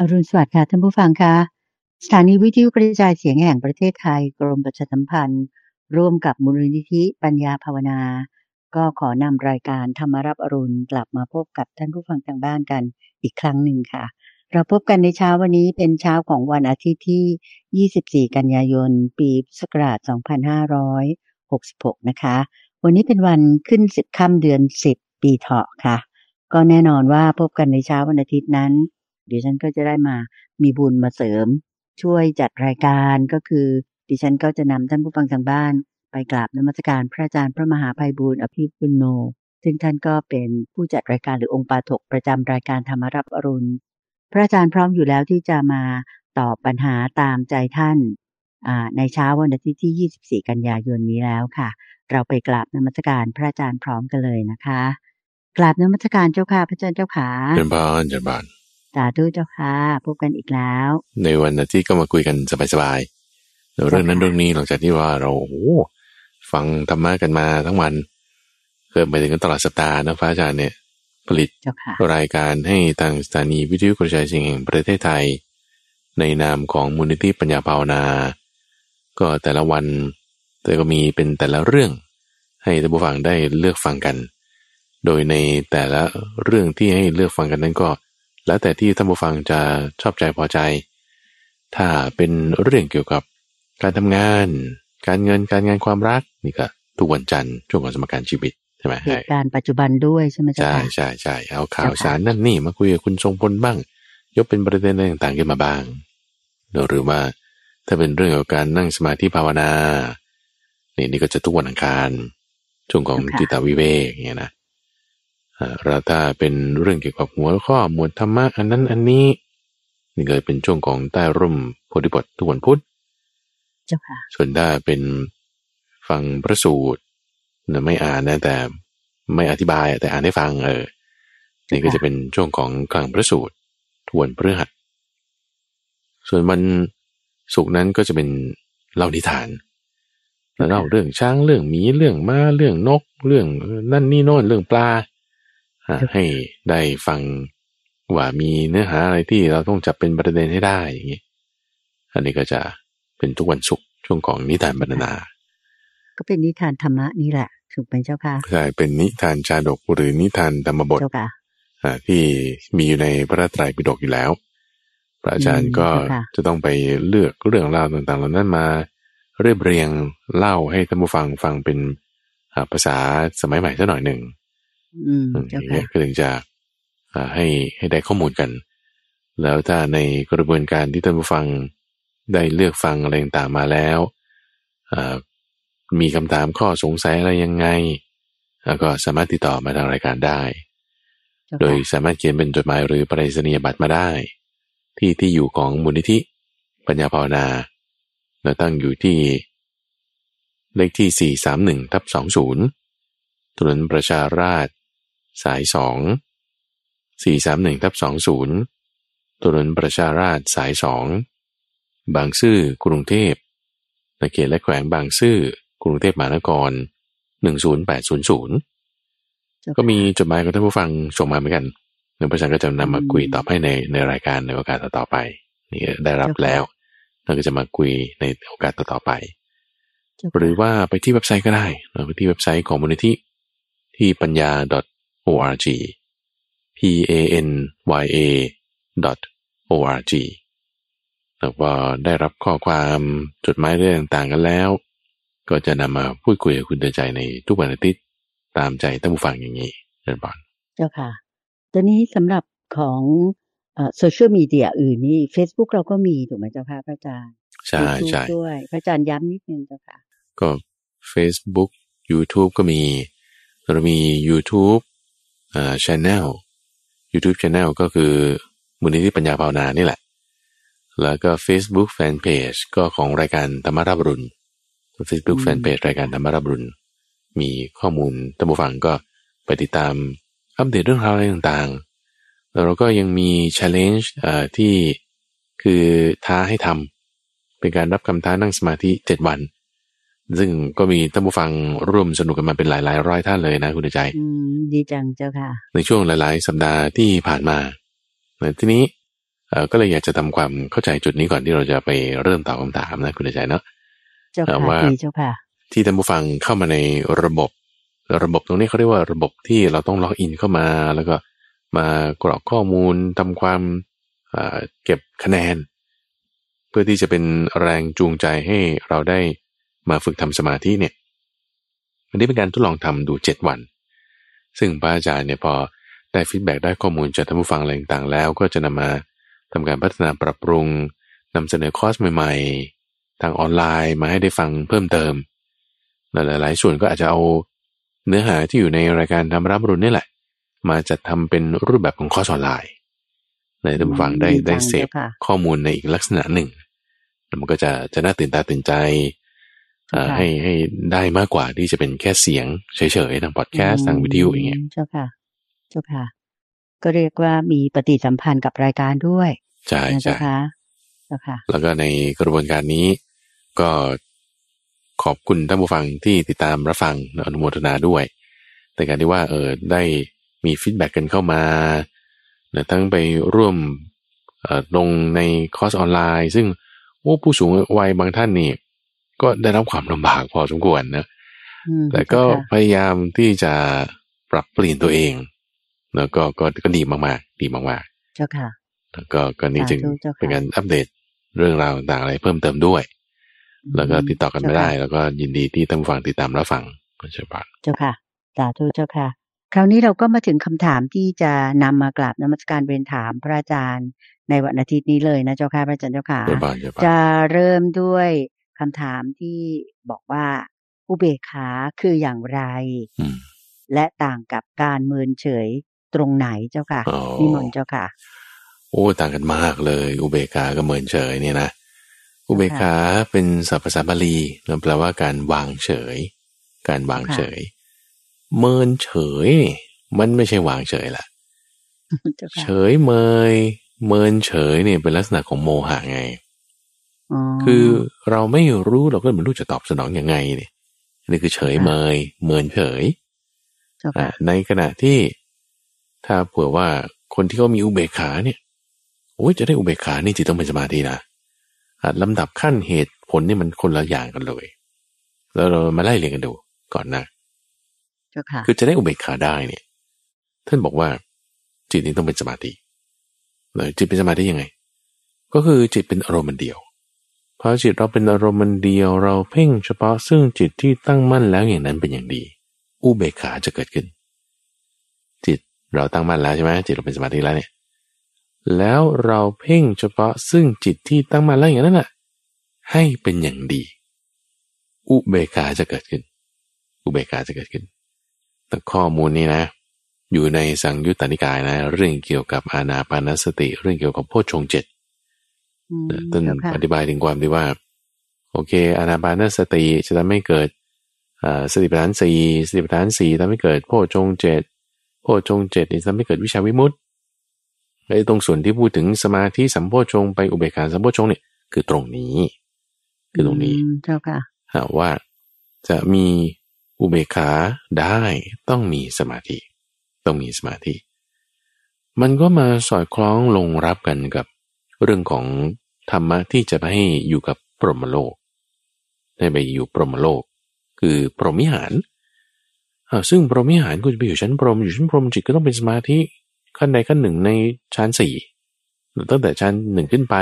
อรุณสวัสดิ์ค่ะท่านผู้ฟังคะสถานีวิทยุกระจายเสียงแห่งประเทศไทย กรมประชาสัมพันธ์ ร่วมกับมูลนิธิปัญญาภาวนา ก็ขอนำรายการธรรมรับอรุณกลับมาพบกับท่านผู้ฟังทางบ้านกันอีกครั้งหนึ่งค่ะ เราพบกันในเช้าวันนี้เป็นเช้าของวันอาทิตย์ที่ 24 กันยายน ปีพุทธศักราช 2566 นะคะ วันนี้เป็นวันขึ้น10ค่ำเดือน 10 ปีเถาะค่ะ ก็แน่นอนว่าพบกันในเช้าวันอาทิตย์นั้น ดิฉันก็จะได้มามีบุญมาเสริม ช่วยจัดรายการก็คือ ดิฉันก็จะนำท่านผู้ฟังทางบ้าน ไปกราบนมัสการพระอาจารย์พระมหาภัยบูร์อภิปุโน ซึ่งท่านก็เป็นผู้จัดรายการหรือองค์ปาถกประจำรายการธรรมรับอรุณ พระอาจารย์พร้อมอยู่แล้วที่จะมาตอบปัญหาตามใจท่านในเช้าวันอาทิตย์ที่ 24 กันยายนนี้แล้วค่ะ เราไปกราบนมัสการพระอาจารย์พร้อมกันเลยนะคะ กราบนมัสการเจ้าค่ะพระอาจารย์เจ้าขาเจริญพรเจริญพร สาธุเจ้าค่ะพบกันอีกแล้ว ในวันอาทิตย์ก็มาคุยกันสบายๆเรื่องนั้นเรื่องนี้หลังจากที่ว่าเราโอ้ฟังธรรมะกันมาทั้งวันเกิดไปถึงกันตลอดสัปดาห์นะพระอาจารย์เนี่ย ผลิตรายการให้ทางสถานีวิทยุกระจายเสียงแห่งประเทศไทย ในนามของมูลนิธิปัญญาภาวนา ก็แต่ละวันแต่ก็มีเป็นแต่ละเรื่อง ให้ท่านผู้ฟังได้เลือกฟังกัน โดยในแต่ละเรื่องที่ให้เลือกฟังกันนั้นก็ แล้วแต่ที่ท่านผู้ฟังจะชอบใจพอใจ ถ้าเป็นเรื่องเกี่ยวกับการทำงาน การเงินการงานความรักนี่ก็ทุกวันจันทร์ช่วงของสมการชีวิตใช่ไหมเหตุการณ์ปัจจุบันด้วยใช่ไหมจ๊ะใช่ใช่ใช่เอาข่าวสารนั่นนี่มาคุยกับคุณทรงพลบ้าง ยกเป็นประเด็นต่างๆขึ้นมาบ้างหรือว่าถ้าเป็นเรื่องเกี่ยวกับการนั่งสมาธิภาวนา นี่นี่ก็จะทุกวันอังคารช่วงของจิตวิเวกเงี้ยนะเราถ้าเป็นเรื่องเกี่ยวกับหัวข้อหมวดธรรมะอันนั้นอันนี้นี่เกิดเป็นช่วงของใต้ร่มโพธิบททุกวันพุธเจ้าค่ะส่วนถ้าเป็นฟังพระสูตรนะไม่อ่านนะแต่ไม่อธิบายแต่อ่านให้ฟังเออนี่ก็จะเป็นช่วงของกลางพระสูตรทวนพฤหัสส่วนวันสุกนั้นก็จะเป็นเล่านิทานเล่าเรื่องช้างเรื่องหมีเรื่องม้าเรื่องนก เรื่องนั่นนี่โน่นเรื่องปลา ให้ได้ฟังว่ามีเนื้อหาอะไรที่เราต้องจับเป็นประเด็นให้ได้อย่างนี้ อันนี้ก็จะเป็นทุกวันศุกร์ช่วงของนิทานบรรณา ก็เป็นนิทานธรรมะนี่แหละถูกไหมเจ้าค่ะใช่เป็นนิทานชาดกหรือนิทานธรรมบทที่มีอยู่ในพระไตรปิฎกอยู่แล้ว พระอาจารย์ก็จะต้องไปเลือกเรื่องราวต่างๆเหล่านั้นมาเรียบเรียงเล่าให้ท่านผู้ฟังฟังเป็นภาษาสมัยใหม่สักหน่อยหนึ่ง อย่างเงี้ยก็ถึงจะให้ให้ได้ข้อมูลกัน แล้วถ้าในกระบวนการที่ท่านผู้ฟังได้เลือกฟังอะไรต่างมาแล้วมีคำถามข้อสงสัยอะไรยังไง แล้วก็สามารถติดต่อมาทางรายการได้ โดยสามารถเขียนเป็นจดหมายหรือปริศนียบัตรมาได้ ที่ที่อยู่ของมูลนิธิปัญญาภาวนาเราตั้งอยู่ที่เลขที่ 431ทับ20ถนนประชาราช สายสองสี่สามหนึ่งทับสองศูนย์ถนนประชาราชสายสองบางซื่อกรุงเทพนเขตและแขวงบางซื่อกรุงเทพมหานครหนึ่งศูนย์แปดศูนย์ศูนย์ก็มีจดหมายของท่านผู้ฟังส่งมาเหมือนกันหนึ่งประชาก็จะนำมาคุยตอบให้ในในรายการในโอกาสต่อไปนี่ได้รับแล้วเราก็จะมาคุยในโอกาสต่อไป หรือว่าไปที่เว็บไซต์ก็ได้ไปที่เว็บไซต์ของมูลนิธิที่ปัญญา org p a n y a org แล้วพอได้รับข้อความจดหมายเรื่องต่างกันแล้ว ก็จะนำมาพูดคุยกับคุณเดินใจในทุกวันอาทิตย์ตามใจตั้งผู้ฟังอย่างนี้เดินบอลเจ้าค่ะตัวนี้สำหรับของโซเชียลมีเดียอื่นนี่ Facebook เราก็มีถูกไหมเจ้าค่ะพระอาจารย์ใช่ใช่ด้วย พระอาจารย์ย้ำนิดนึงเจ้าค่ะ ก็ Facebook YouTube ก็มีเรามี YouTube อ่า channel YouTube channel ก็คือมูลนิธิปัญญาภาวนานี่แหละ แล้วก็ Facebook Fanpage ก็ของรายการธรรมรับรุน Facebook Fanpage รายการธรรมรับรุนมีข้อมูลท่านผู้ฟังก็ไปติดตามอัปเดตเรื่องราวอะไรต่างๆ แล้วเราก็ยังมี challenge อ่าที่คือท้าให้ทำเป็นการรับคำท้านั่งสมาธิเจ็ดวัน ซึ่งก็มีท่านผู้ฟังร่วมสนุกกันมาเป็นหลายๆร้อยท่านเลยนะ คุณใจอืมดีจังเจ้าค่ะ ในช่วงหลาย ๆ สัปดาห์ที่ผ่านมาทีนี้เอ่อก็เลยอยากจะทำความเข้าใจจุดนี้ก่อนที่เราจะไปเริ่มตอบคำถามนะคุณใจเนาะเจ้าเอ่อค่ะว่าดีเจ้าค่ะ ที่ท่านผู้ฟังเข้ามาในระบบ ระบบตรงนี้เขาเรียกว่าระบบที่เราต้องล็อกอินเข้ามาแล้วก็มากรอกข้อมูลทำความเอ่อเก็บคะแนน เพื่อที่จะเป็นแรงจูงใจให้เราได้ มาฝึกทำสมาธิเนี่ยอันนี้เป็นการทดลองทำดูเจ็ดวัน ซึ่งพระอาจารย์เนี่ยพอได้ feedback ได้ข้อมูลจากท่านผู้ฟังอะไรต่างๆแล้ว ก็จะนำมาทำการพัฒนาปรับปรุงนำเสนอคอร์สใหม่ๆ ทางออนไลน์มาให้ได้ฟังเพิ่มเติมหลายๆส่วนก็อาจจะเอาเนื้อหาที่อยู่ในรายการธรรมะรับอรุณนี่แหละ มาจัดทำเป็นรูปแบบของคอร์สออนไลน์ในท่านผู้ฟังได้ดีจังได้เสพเจ้าค่ะข้อมูลในอีกลักษณะหนึ่งแล้วมันก็จะจะน่าตื่นตาตื่นใจเอ่อค่ะ ให้ให้ได้มากกว่าที่จะเป็นแค่เสียงเฉยๆทางพอดแคสต์ทางวิทยุอย่างเงี้ยมเจ้าค่ะ เจ้าค่ะ ก็เรียกว่ามีปฏิสัมพันธ์กับรายการด้วยใช่นะเจ้าใช่ค่ะเจ้าค่ะ แล้วก็ในกระบวนการนี้ก็ขอบคุณท่านผู้ฟังที่ติดตามรับฟังอนุโมทนาด้วย แต่การที่ว่าเออได้มี feedback กันเข้ามานะทั้งไปร่วมเอ่อลงในคอร์สออนไลน์ ซึ่งโอ้ผู้สูงวัยบางท่านนี่ ก็ได้รับความลำบากพอสมควรนะอืมแต่ก็เจ้าค่ะพยายามที่จะปรับเปลี่ยนตัวเอง แล้วก็ก็ก็ดีมากๆ ดีมากเจ้าค่ะๆแล้วก็ก็นี่จึงสาธุเจ้าค่ะเป็นการอัปเดตเรื่องราวต่างๆอะไรเพิ่มเติมด้วย แล้วก็ติดต่อกันไม่ได้ แล้วก็ยินดีที่ท่านผู้ฟังติดตามรับฟังก็จะบัตเจ้าค่ะสาธุเจ้าค่ะ คราวนี้เราก็มาถึงคำถามที่จะนำมากราบนมัสการเรียนถามพระอาจารย์ในวันอาทิตย์นี้เลยนะเจ้าค่ะพระอาจารย์เจ้าค่ะเจะบานจะบานจะเริ่มด้วย คำถามที่บอกว่าอุเบกขาคืออย่างไรอืมและต่างกับการเมินเฉยตรงไหนเจ้าค่ะอ๋อนิมนต์เจ้าค่ะ โอ้ต่างกันมากเลย อุเบกขากับเมินเฉยเนี่ยนะอุเบกขาเป็นศัพท์ภาษาบาลีนั่นแปลว่าการวางเฉย การวางเฉย เมินเฉยนี่มันไม่ใช่วางเฉยละเจ้าเฉค่ะยเมย เมินเฉยเนี่ยเป็นลักษณะของโมหะไงอ๋อ คือเราไม่รู้เราก็ไม่รู้จะตอบสนองยังไงเนี่ยนี่คือเฉยเมยเมินเฉยเจ้าอะค่ะในขณะที่ถ้าเผื่อว่าคนที่เขามีอุเบกขาเนี่ยโอ้ยจะได้อุเบกขานี่จิตต้องเป็นสมาธินะอะลำดับขั้นเหตุผลนี่มันคนละอย่างกันเลย แล้วเรามาไล่เรียงกันดูก่อนนะเจ้าค่ะคือจะได้อุเบกขาได้เนี่ย ท่านบอกว่า จิตนี้ต้องเป็นสมาธิแล้วจิตเป็นสมาธิยังไง ก็คือจิตเป็นอารมณ์มันเดียว พอจิตเราเป็นอารมณ์มันเดียวเราเพ่งเฉพาะซึ่งจิตที่ตั้งมั่นแล้วอย่างนั้นเป็นอย่างดี อุเบกขาจะเกิดขึ้น จิตเราตั้งมั่นแล้วใช่ไหมจิตเราเป็นสมาธิแล้วเนี่ยแล้วเราเพ่งเฉพาะซึ่งจิตที่ตั้งมั่นแล้วอย่างนั้นน่ะให้เป็นอย่างดี อุเบกขาจะเกิดขึ้น อุเบกขาจะเกิดขึ้น แต่ข้อมูลนี้นะ อยู่ในสังยุตตนิกายนะ เรื่องเกี่ยวกับอานาปานสติ เรื่องเกี่ยวกับโพชฌงเจ็ด ต้นเจ้าค่ะอธิบายถึงความที่ว่า โอเค อานาปานสติจะทำให้เกิดอ่าสติปัฏฐานสี่สติปัฏฐานสี่ทำให้เกิดโพชฌงค์เจ็ดโพชฌงค์เจ็ดนี่ทำให้เกิดวิชาวิมุตติไอ้ตรงส่วนที่พูดถึงสมาธิสัมโพชฌงค์ไปอุเบกขาสัมโพชฌงค์เนี่ยคือตรงนี้ คือตรงนี้มเจ้าค่ะหากว่าจะมีอุเบกขาได้ต้องมีสมาธิ ต้องมีสมาธิ มันก็มาสอดคล้องลงรับกันกับเรื่องของ ธรรมะที่จะไปให้อยู่กับพรหมโลกให้ไปอยู่พรหมโลก คือพรหมิหารอ่าซึ่งพรหมิหารคุณจะไปอยู่ชั้นพรหมอยู่ชั้นพรหมจิตก็ต้องเป็นสมาธิขั้นใดขั้นหนึ่งในชั้นสี่ตั้งแต่ชั้นหนึ่งขึ้นไป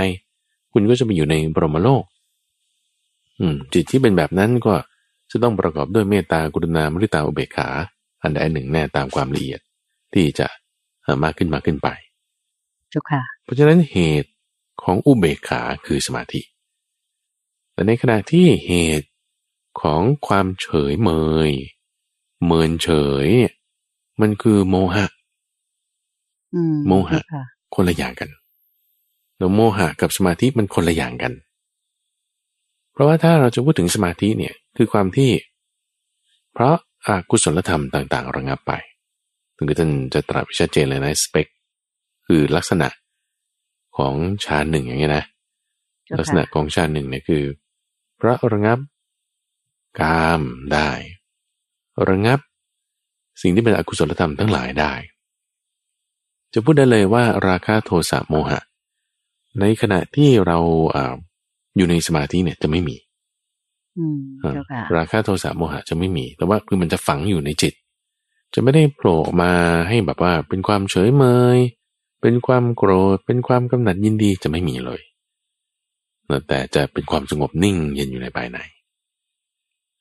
คุณก็จะไปอยู่ในพรหมโลก อืม จิตที่เป็นแบบนั้นก็จะต้องประกอบด้วยเมตตากรุณามริตาอุเบกขา อันใดอันหนึ่งแน่ตามความละเอียดที่จะเอ่อมากขึ้นมากขึ้นไป เจ้าค่ะ เพราะฉะนั้นเหตุ ของอุเบกขาคือสมาธิ แต่ในขณะที่เหตุของความเฉยเมย เมินเฉยเนี่ยมันคือโมหะอืมโมหะเจ้าค่ะคนละอย่างกันแล้วโมหะกับสมาธิมันคนละอย่างกัน เพราะว่าถ้าเราจะพูดถึงสมาธิเนี่ยคือความที่ เพราะอากุศลธรรมต่าง ๆ ระงับไป ถึงท่านจะตรัสไว้ชัดเจนเลยนะสเปคคือลักษณะ ของฌานหนึ่งอย่างเงี้ยนะเจ้าลักษณะค่ะของฌานหนึ่งเนี่ยคือ พระระงับ กามได้ ระงับ สิ่งที่เป็นอกุศลธรรมทั้งหลายได้ จะพูดได้เลยว่าราคะโทสะโมหะ ในขณะที่เราอ่าอยู่ในสมาธิเนี่ยจะไม่มีอืมเจ้าค่ะราคะโทสะโมหะจะไม่มี แต่ว่าคือมันจะฝังอยู่ในจิต จะไม่ได้โผล่ออกมาให้แบบว่าเป็นความเฉยเมย เป็นความโกรธ เป็นความกำหนัดยินดีจะไม่มีเลย แต่จะเป็นความสงบนิ่งเย็นอยู่ในภายใน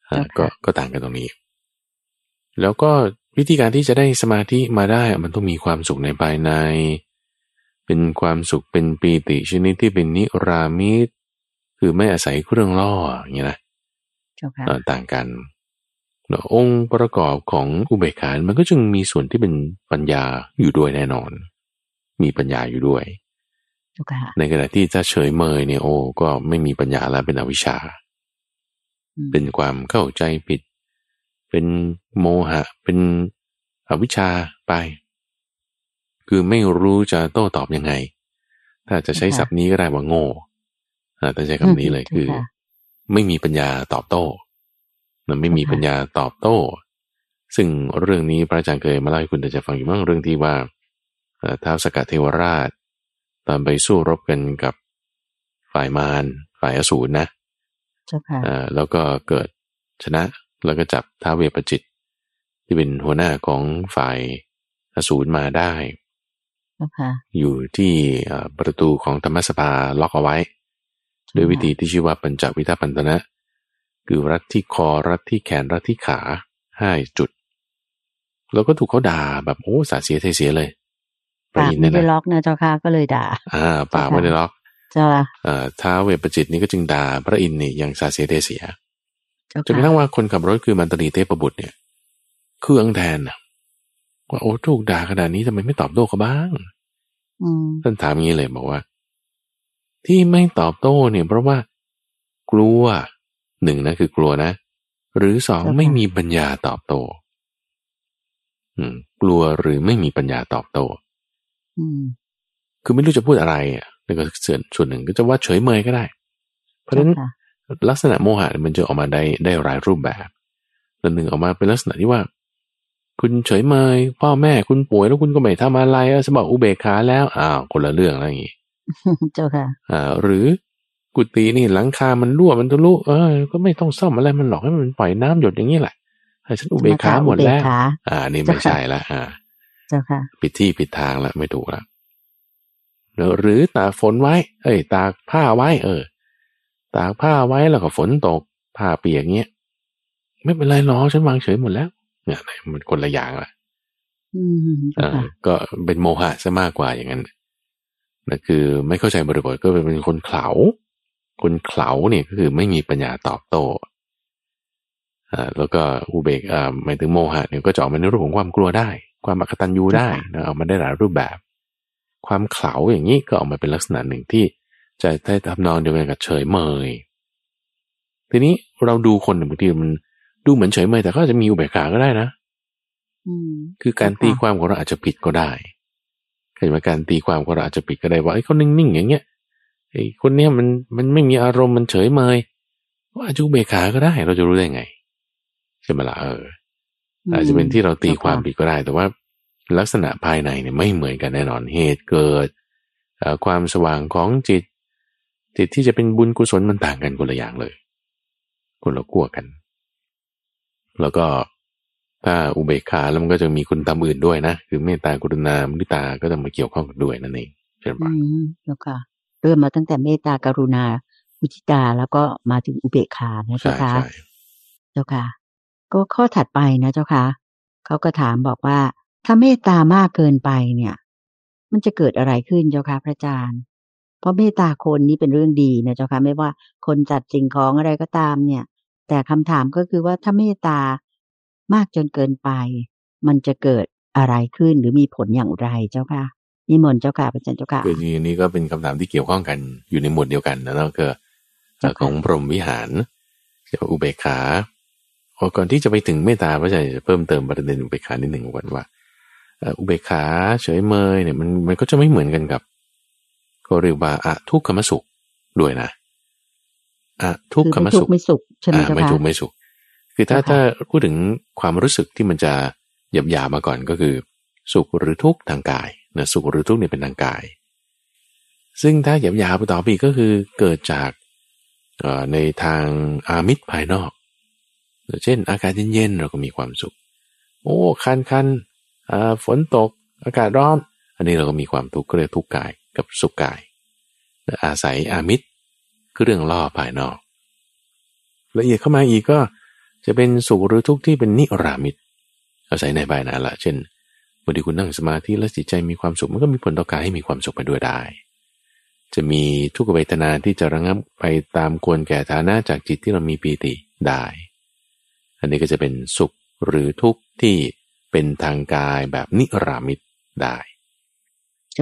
อ่าก็ก็ต่างกันตรงนี้ แล้วก็วิธีการที่จะได้สมาธิมาได้มันต้องมีความสุขในภายใน เป็นความสุขเป็นปีติชนิดที่เป็นนิรามิตคือไม่อาศัยเครื่องล่ออย่างนี้นะเจ้าค่ะเอ่อต่างกันแล้วองค์ประกอบของอุเบกขามันก็จึงมีส่วนที่เป็นปัญญาอยู่ด้วยแน่นอน มีปัญญาอยู่ด้วยเจ้าค่ะในขณะที่ถ้าเฉยเมยเนี่ยโอ้ก็ไม่มีปัญญาแล้วเป็นอวิชชาอืมเป็นความเข้าใจผิด เป็นโมหะ เป็นอวิชชาไป คือไม่รู้จะโต้ตอบยังไง ถ้าจะใช้ศัพท์นี้ก็ได้ว่าโง่อ่าแต่ใช้คำนี้เลยคือจ้ะไม่มีปัญญาตอบโต้มันไม่มีปัญญาตอบโต้ ซึ่งเรื่องนี้พระอาจารย์เคยมาเล่าให้คุณแต่จะฟังอยู่บ้างเรื่องที่ว่าเอ่อ ท้าวสกัดเทวราช ตอนไปสู้รบกันกับฝ่ายมารฝ่ายอสูรนะเจ้าค่ะอ่าแล้วก็เกิดชนะแล้วก็จับท้าวเวปจิต ที่เป็นหัวหน้าของฝ่ายอสูรมาได้เจ้าค่ะอยู่ที่เอ่อประตูของธรรมสภาล็อกเอาไว้ ด้วยวิธีที่ชื่อว่าปัญจวิทัปันตนะ คือรัดที่คอรัดที่แขนรัดที่ขาห้าจุด แล้วก็ถูกเขาด่าแบบโอ้สาเสียเทเสียเลยพระ ปากอินทร์ไม่เนี่ยได้นะล็อกนะเจ้าค่ะก็เลยด่า อ่าปากไม่ได้ล็อก เจ้าค่ะเอ่อท้าวเวปจิตนี่ก็จึงด่าพระอินทร์นี่อย่างสาเสียเทเสียเจ้าจนกระค่ะทั่งว่าคนขับรถคือมันตรีเทพบุตรเนี่ยเครื่องแทนน่ะว่าโอ้ถูกด่าขนาดนี้ทำไมไม่ตอบโต้เขาบ้างอืมท่านถามอย่างนี้เลยบอกว่า ที่ไม่ตอบโต้เนี่ย เพราะว่ากลัวหนึ่งนะคือกลัวนะ หรือสองไม่มีปัญญาตอบโต้อืมกลัวหรือไม่มีปัญญาตอบโต้อืม คือไม่รู้จะพูดอะไรอะแล้วก็ส่วนส่วนหนึ่งก็จะว่าเฉยเมยก็ได้ เพราะฉะนั้นจ้ค่ะลักษณะโมหะเนี่ยมันจะออกมาได้ได้หลายรูปแบบแล้วหนึ่งออกมาเป็นลักษณะที่ว่า คุณเฉยเมยพ่อแม่คุณป่วยแล้วคุณก็ไม่ทำอะไรเออสมบอกอุเบกขาแล้วอ้าวคนละเรื่องแล้วอย่างงี้เจ้าค่ะอ่าหรือกุฏินี่หลังคา มันรั่วมันทะลุเออ ก็ไม่ต้องซ่อมอะไรมันหรอกให้มันปล่อยน้ำหยดอย่างนี้แหละให้ฉันอุเบกขาหมดแล้วอุเบกขาอ่า นี่ไม่ใช่ละอ่า เจ้าค่ะผิดที่ผิดทางแล้วไม่ถูกแล้วแล้วหรือตากฝนไว้ เอ้ย ตากผ้าไว้ เออ ตากผ้าไว้แล้วก็ฝนตก ผ้าเปียกเงี้ยไม่เป็นไรหรอกฉันวางเฉยหมดแล้ว เนี่ยมันคนละอย่างละอืมเอเจ้าอค่ะก็เป็นโมหะซะมากกว่าอย่างนั้นนั่นคือไม่เข้าใจบริบทก็เป็นคนเขลาคนเขลาเนี่ยก็คือไม่มีปัญญาตอบโต้อ่าแล้วก็อุเบกอ่าหมายถึงโมหะเนี่ยก็จะออกมาในรูปของความกลัวได้ ความอักตันยูได้นะเอามาได้หลายรูปแบบ ความเขลาอย่างนี้ก็ออกมาเป็นลักษณะหนึ่งที่จะได้ทำนองเดียวกันกับเฉยเมย ทีนี้เราดูคนบางทีมันดูเหมือนเฉยเมยแต่ก็อาจจะมีอุเบกขาก็ได้นะอืมคือการตีความของเราอาจจะผิดก็ได้เข้าใจไหมการตีความของเราอาจจะผิดก็ได้ว่าไอ้ยเขานิ่งๆอย่างเงี้ยไอ้คนเนี้ยมันมันไม่มีอารมณ์มันเฉยเมยว่าอาจจะอุเบกขาก็ได้ เราจะรู้ได้ไงใช่ไหมล่ะเออ อาจจะเป็นที่เราตีความผิดก็ได้ แต่ว่าลักษณะภายในเนี่ยไม่เหมือนกันแน่นอนเหตุเกิดเอ่อความสว่างของจิต จิตที่จะเป็นบุญกุศลมันต่างกันคนละอย่างเลยคนละขั้วกัน แล้วก็ถ้าอุเบกขาแล้วมันก็จะมีคุณธรรมอื่นด้วยนะ คือเมตตากรุณามุทิตาก็จะมาเกี่ยวข้องกันด้วยนั่นเองใช่ไหมอืมเจ้าค่ะเริ่มมาตั้งแต่เมตตากรุณามุทิตาแล้วก็มาถึงอุเบกขานะใช่เจ้าค่ะใช่เจ้าค่ะ ก็ข้อถัดไปนะเจ้าค่ะเขาก็ถามบอกว่า ถ้าเมตตามากเกินไปเนี่ย มันจะเกิดอะไรขึ้นเจ้าค่ะพระอาจารย์ เพราะเมตตาคนนี้เป็นเรื่องดีนะเจ้าค่ะไม่ว่าคนจัดสิ่งของอะไรก็ตามเนี่ย แต่คำถามก็คือว่าถ้าเมตตามากจนเกินไป มันจะเกิดอะไรขึ้นหรือมีผลอย่างไรเจ้าค่ะนิมนต์เจ้าค่ะพระอาจารย์เจ้าค่ะคือจริงๆนี่ก็เป็นคำถามที่เกี่ยวข้องกันอยู่ในหมวดเดียวกันนะก็คือเจ้าค่ะของพรหมวิหารเกี่ยวกับอุเบกขา ก่อนที่จะไปถึงเมตตาพระอาจารย์จะเพิ่มเติมประเด็นอุเบกขานิดหนึ่งก่อนว่าเอ่ออุเบกขาเฉยเมยเนี่ยมันมันก็จะไม่เหมือนกันกับเขาเรียกว่าอะทุกขมสุขด้วยนะอะทุกคือขมไม่ทุสุกขข์ไม่สุขใช่ไหมอ่าเจ้าไม่ค่ะถูกไม่สุข คือถ้าเจ้าค่ะถ้าพูดถึงความรู้สึกที่มันจะหยาบหยาบๆมาก่อนก็คือ สุขหรือทุกข์ทางกายนะสุขหรือทุกข์เนี่ยเป็นทางกาย ซึ่งถ้าหยาบๆไปต่อไปก็คือเกิดจากในทางอามิตรภายนอก เช่น อากาศเย็นๆเราก็มีความสุข โอ้คันคันฝนตก อากาศร้อน อันนี้เราก็มีความทุกข์ก็เรียกทุกข์กายกับสุขกาย อาศัยอามิตรคือเรื่องล่อภายนอกละเอียดเข้ามาอีกก็จะเป็นสุขหรือทุกข์ที่เป็นนิรามิตอาศัยในภายในละเช่นเมื่อที่คุณนั่งสมาธิแล้วจิตใจมีความสุขมันก็มีผลต่อกายให้มีความสุขไปด้วยได้ จะมีทุกขเวทนาที่จะระงับไปตามควรแก่ฐานะจากจิตที่เรามีปีติได้ อันนี้ก็จะเป็นสุขหรือทุกข์ที่เป็นทางกายแบบนิรามิตได้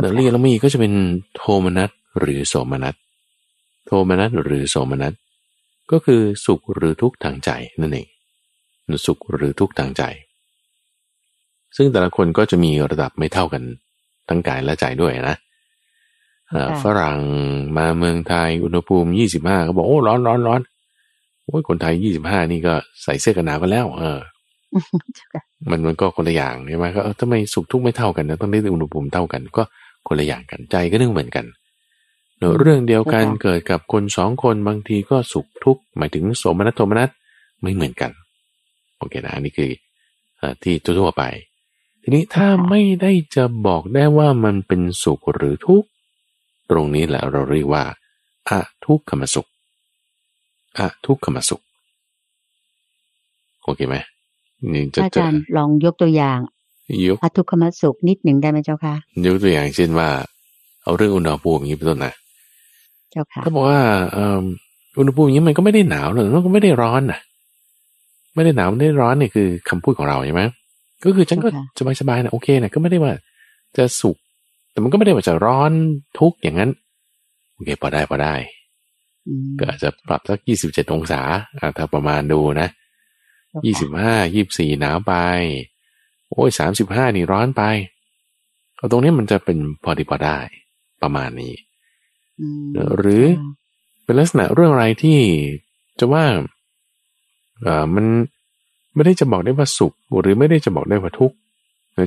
แล้วเรียนแล้วมีก็จะเป็นโทมนัสหรือโสมนัสโทมนัสหรือโสมนัสก็คือสุขหรือทุกข์ทางใจนั่นเองสุขหรือทุกข์ทางใจ ซึ่งแต่ละคนก็จะมีระดับไม่เท่ากันทั้งกายและใจด้วยนะฝรั่งมาเมืองไทยอุณหภูมิยี่สิบห้าเขาบอกโอ้ร้อนร้อนร้อนโอ้ยคนไทยยี่สิบห้านี่ก็ใส่เสื้อกันหนาวกันแล้ว เออ มันมันก็คนละอย่างใช่ไหมก็ทำไมสุขทุกข์ไม่เท่ากันนะต้องได้อุณหภูมิเท่ากัน ก็คนละอย่างกันใจก็นึกเหมือนกันเรื่องเดียวกันเกิดกับคนสองคนบางทีก็สุขทุกข์หมายถึงโสมนัสโทมนัสไม่เหมือนกัน โอเคนะอันนี้คือที่ทั่วไป ทีนี้ถ้าไม่ได้จะบอกได้ว่ามันเป็นสุขหรือทุกข์ตรงนี้แหละเราเรียกว่าอะทุกขมสุข อะทุกขมสุข โอเคไหมนี่จะอาจารย์ลองยกตัวอย่างยกอะทุกขมสุขนิดหนึ่งได้ไหมเจ้าคะยกตัวอย่างเช่นว่า เอาเรื่องอุณหภูมิอย่างนี้เป็นต้นนะเจ้าค่ะเขาบอกว่าอุณหภูมิอย่างนี้มันก็ไม่ได้หนาวเลยมันก็ไม่ได้ร้อนนะไม่ได้หนาวไม่ได้ร้อนเนี่ยคือคำพูดของเราใช่ไหมก็คือฉันก็สบายสบายนะโอเคนะก็ไม่ได้ว่าจะสุกแต่มันก็ไม่ได้ว่าจะร้อนทุกอย่างนั้นโอเคพอได้พอได้ ก็อาจจะปรับสักยี่สิบเจ็ดองศาถ้าประมาณดูนะยี่สิบห้ายี่บสี่หนาวไป โอ้ยสามสิบห้านี่ร้อนไปเอาตรงนี้มันจะเป็นพอดีพอได้ประมาณนี้ หรือเป็นลักษณะเรื่องอะไรที่จะว่าเอ่อมันไม่ได้จะบอกได้ว่าสุข หรือไม่ได้จะบอกได้ว่าทุกข์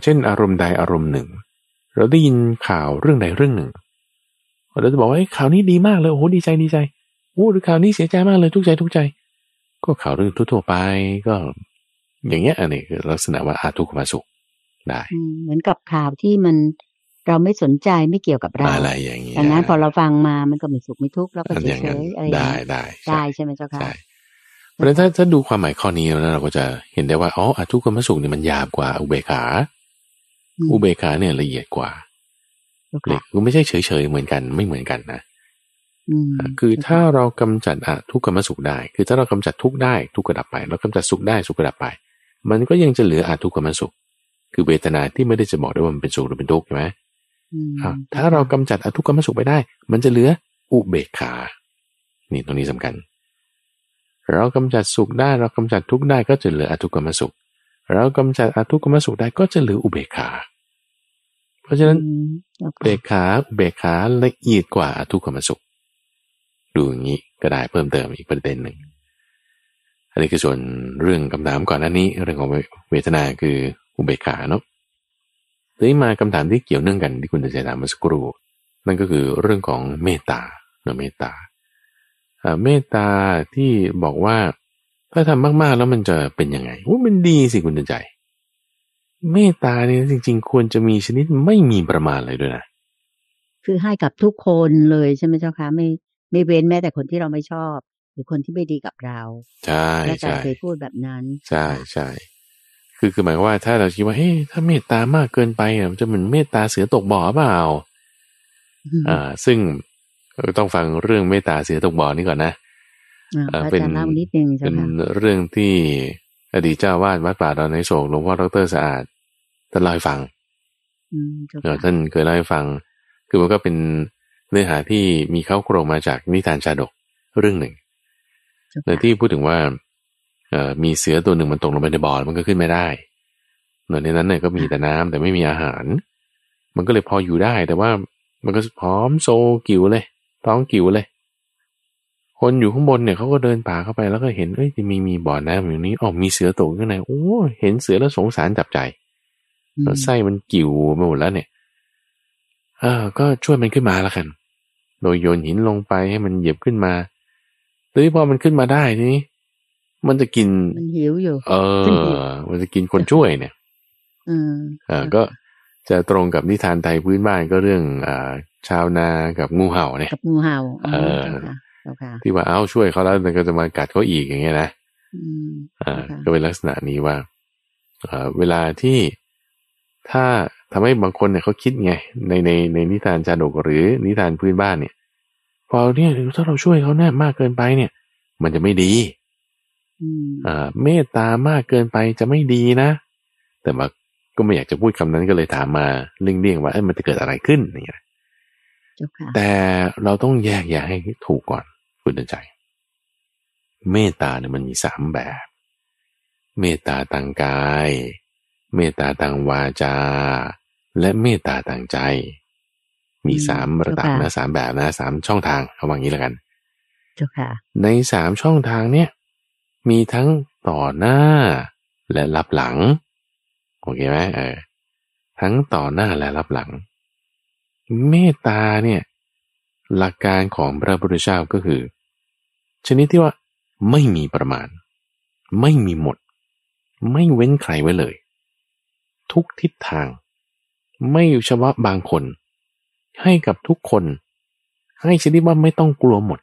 เช่น อารมณ์ใดอารมณ์หนึ่ง เราได้ยินข่าวเรื่องใดเรื่องหนึ่งเราจะบอกว่าข่าวนี้ดีมากเลยโอ้โหดีใจดีใจ โอ้หรือข่าวนี้เสียใจมากเลยทุกใจทุกใจ ก็ข่าวเรื่องทั่วไปก็ อย่างเงี้ยอันนี้คือลักษณะว่าอาทุกขมาสุขได้เหมือนกับข่าวที่มันเราไม่สนใจไม่เกี่ยวกับเราอะไรอย่างนี้ดังนั้นพอเราฟังมามันก็ไม่สุขไม่ทุกข์แล้วก็เฉยๆอะไรได้ได้ได้ใช่ไหมเจ้าค่ะเพราะฉะนั้นถ้าถ้าดูความหมายข้อนี้แล้วเราก็จะเห็นได้ว่าอ๋ออทุกขมสุขเนี่ยมันยาวกว่าอุเบกขา อุเบกขาเนี่ยละเอียดกว่าเล็กคือไม่ใช่เฉยๆเหมือนกันไม่เหมือนกันนะ คือถ้าเรากำจัดอะทุกขมสุขได้ คือถ้าเรากำจัดทุกได้ทุกกระดับไป เรากำจัดสุขได้สุขกระดับไป มันก็ยังจะเหลืออะทุกขมสุข คือเวทนาที่ไม่ได้จะบอกได้ว่ามันเป็นสุขหรือเป็นทุกข์ใช่ไหมถ้าเรากำจัดอทุกขมสุขไปได้ มันจะเหลืออุเบกขา นี่ตรงนี้สำคัญ เรากำจัดสุขได้ เรากำจัดทุกข์ได้ก็จะเหลืออทุกขมสุข เรากำจัดอทุกขมสุขได้ก็จะเหลืออุเบกขา เพราะฉะนั้นอุเบกขาอุเบกขาละเอียดกว่าอทุกขมสุข ดูอย่างนี้ก็ได้เพิ่มเติมอีกประเด็นหนึ่ง อันนี้คือส่วนเรื่องคำถามก่อนหน้านี้ เรื่องของเวทนาคืออุเบกขาเนาะทีนี้มาคำถามที่เกี่ยวเนื่องกันที่คุณจะถามมาสักครู่นั่นก็คือเรื่องของเมตตาเนาะเมตตาเมตตาที่บอกว่าถ้าทำมากๆแล้วมันจะเป็นยังไงว่ามันดีสิคุณใจ เมตตาเนี่ยจริง ๆ ควรจะมีชนิดไม่มีประมาณเลยด้วยนะคือให้กับทุกคนเลยใช่ไหมเจ้าคะไม่ ไม่เว้นแม้แต่คนที่เราไม่ชอบ หรือคนที่ไม่ดีกับเรา ใช่และจะเคยพูดแบบนั้น ใช่ใช่คือคือหมายว่าถ้าเราคิดว่าเฮ้ยถ้าเมตตามากเกินไปอะมันจะเหมือนเมตตาเสือตกบ่อเปล่าอ่า ซึ่งต้องฟังเรื่องเมตตาเสือตกบ่อนี่ก่อนนะอ่าเป็นเป็นเรื่องที่อดีตเจ้าวาดวัดป่าดอนในโศกหลวงพ่อดรสะอาดท่านเล่าให้ฟังเออท่านเคยเล่าให้ฟัง คือมันก็เป็น เนื้อหาที่มีเข้าโครงมาจากนิทานชาดกเรื่องหนึ่งในที่พูดถึงว่ามีเสือตัวหนึ่งมันตกลงไปในบ่อมันก็ขึ้นไม่ได้ในนั้นเนี่ยก็มีแต่น้ำแต่ไม่มีอาหาร มันก็เลยพออยู่ได้ แต่ว่ามันก็พร้อมโซกิวเลย ท้องกิวเลย คนอยู่ข้างบนเนี่ยเขาก็เดินป่าเข้าไปแล้วก็เห็นเอ้ยมีมีบ่อน้ำอย่างนี้อ๋อมีเสือตกข้างในโอ้เห็นเสือแล้วสงสารจับใจแล้วไส้มันกิวไปหมดแล้วเนี่ยเออก็ช่วยมันขึ้นมาแล้วกัน โดยโยนหินลงไปให้มันเหยียบขึ้นมาหรือพอมันขึ้นมาได้ทีนี้มันจะกิน มันหิวอยู่ เออ มันจะกินคนช่วยเนี่ยอืมอ่าก็จะตรงกับนิทานไทยพื้นบ้านก็เรื่องอ่าชาวนากับงูเห่าเนี่ย กับงูเห่า เออเจ้าค่ะเจ้าค่ะที่ว่าเอ้าช่วยเขาแล้วมันก็จะมากัดเขาอีกอย่างเงี้ยนะอืมอ่าเจ้าค่ะก็เป็นลักษณะนี้ว่าเอ่อเวลาที่ ถ้าทำให้บางคนเนี่ยเขาคิดไงในในในนิทานชาดกหรือนิทานพื้นบ้านเนี่ย พอเนี่ยถ้าเราช่วยเขาเนี่ยมากเกินไปเนี่ย มันจะไม่ดีอืมอ่าเมตตามากเกินไปจะไม่ดีนะ แต่ว่าก็ไม่อยากจะพูดคำนั้นก็เลยถามมาเลี่ยงๆว่าเอ้ยมันจะเกิดอะไรขึ้นอย่างเงี้ยเจ้าค่ะแต่เราต้องแยกแยะให้ถูกก่อนคุณเดินใจ เมตตาเนี่ยมันมีสามแบบ เมตตาทางกาย เมตตาทางวาจา และเมตตาทางใจ มีสามระดับนะสามแบบนะสามช่องทางเอาว่างี้แล้วกันเจ้าค่ะในสามช่องทางเนี่ย มีทั้งต่อหน้า และรับหลังโอเคไหมเออทั้งต่อหน้าและรับหลัง เมตตาเนี่ย หลักการของพระพุทธเจ้าก็คือ ชนิดที่ว่าไม่มีประมาณ ไม่มีหมด ไม่เว้นใครไว้เลย ทุกทิศทาง ไม่เฉพาะบางคน ให้กับทุกคน ให้ชนิดว่าไม่ต้องกลัวหมด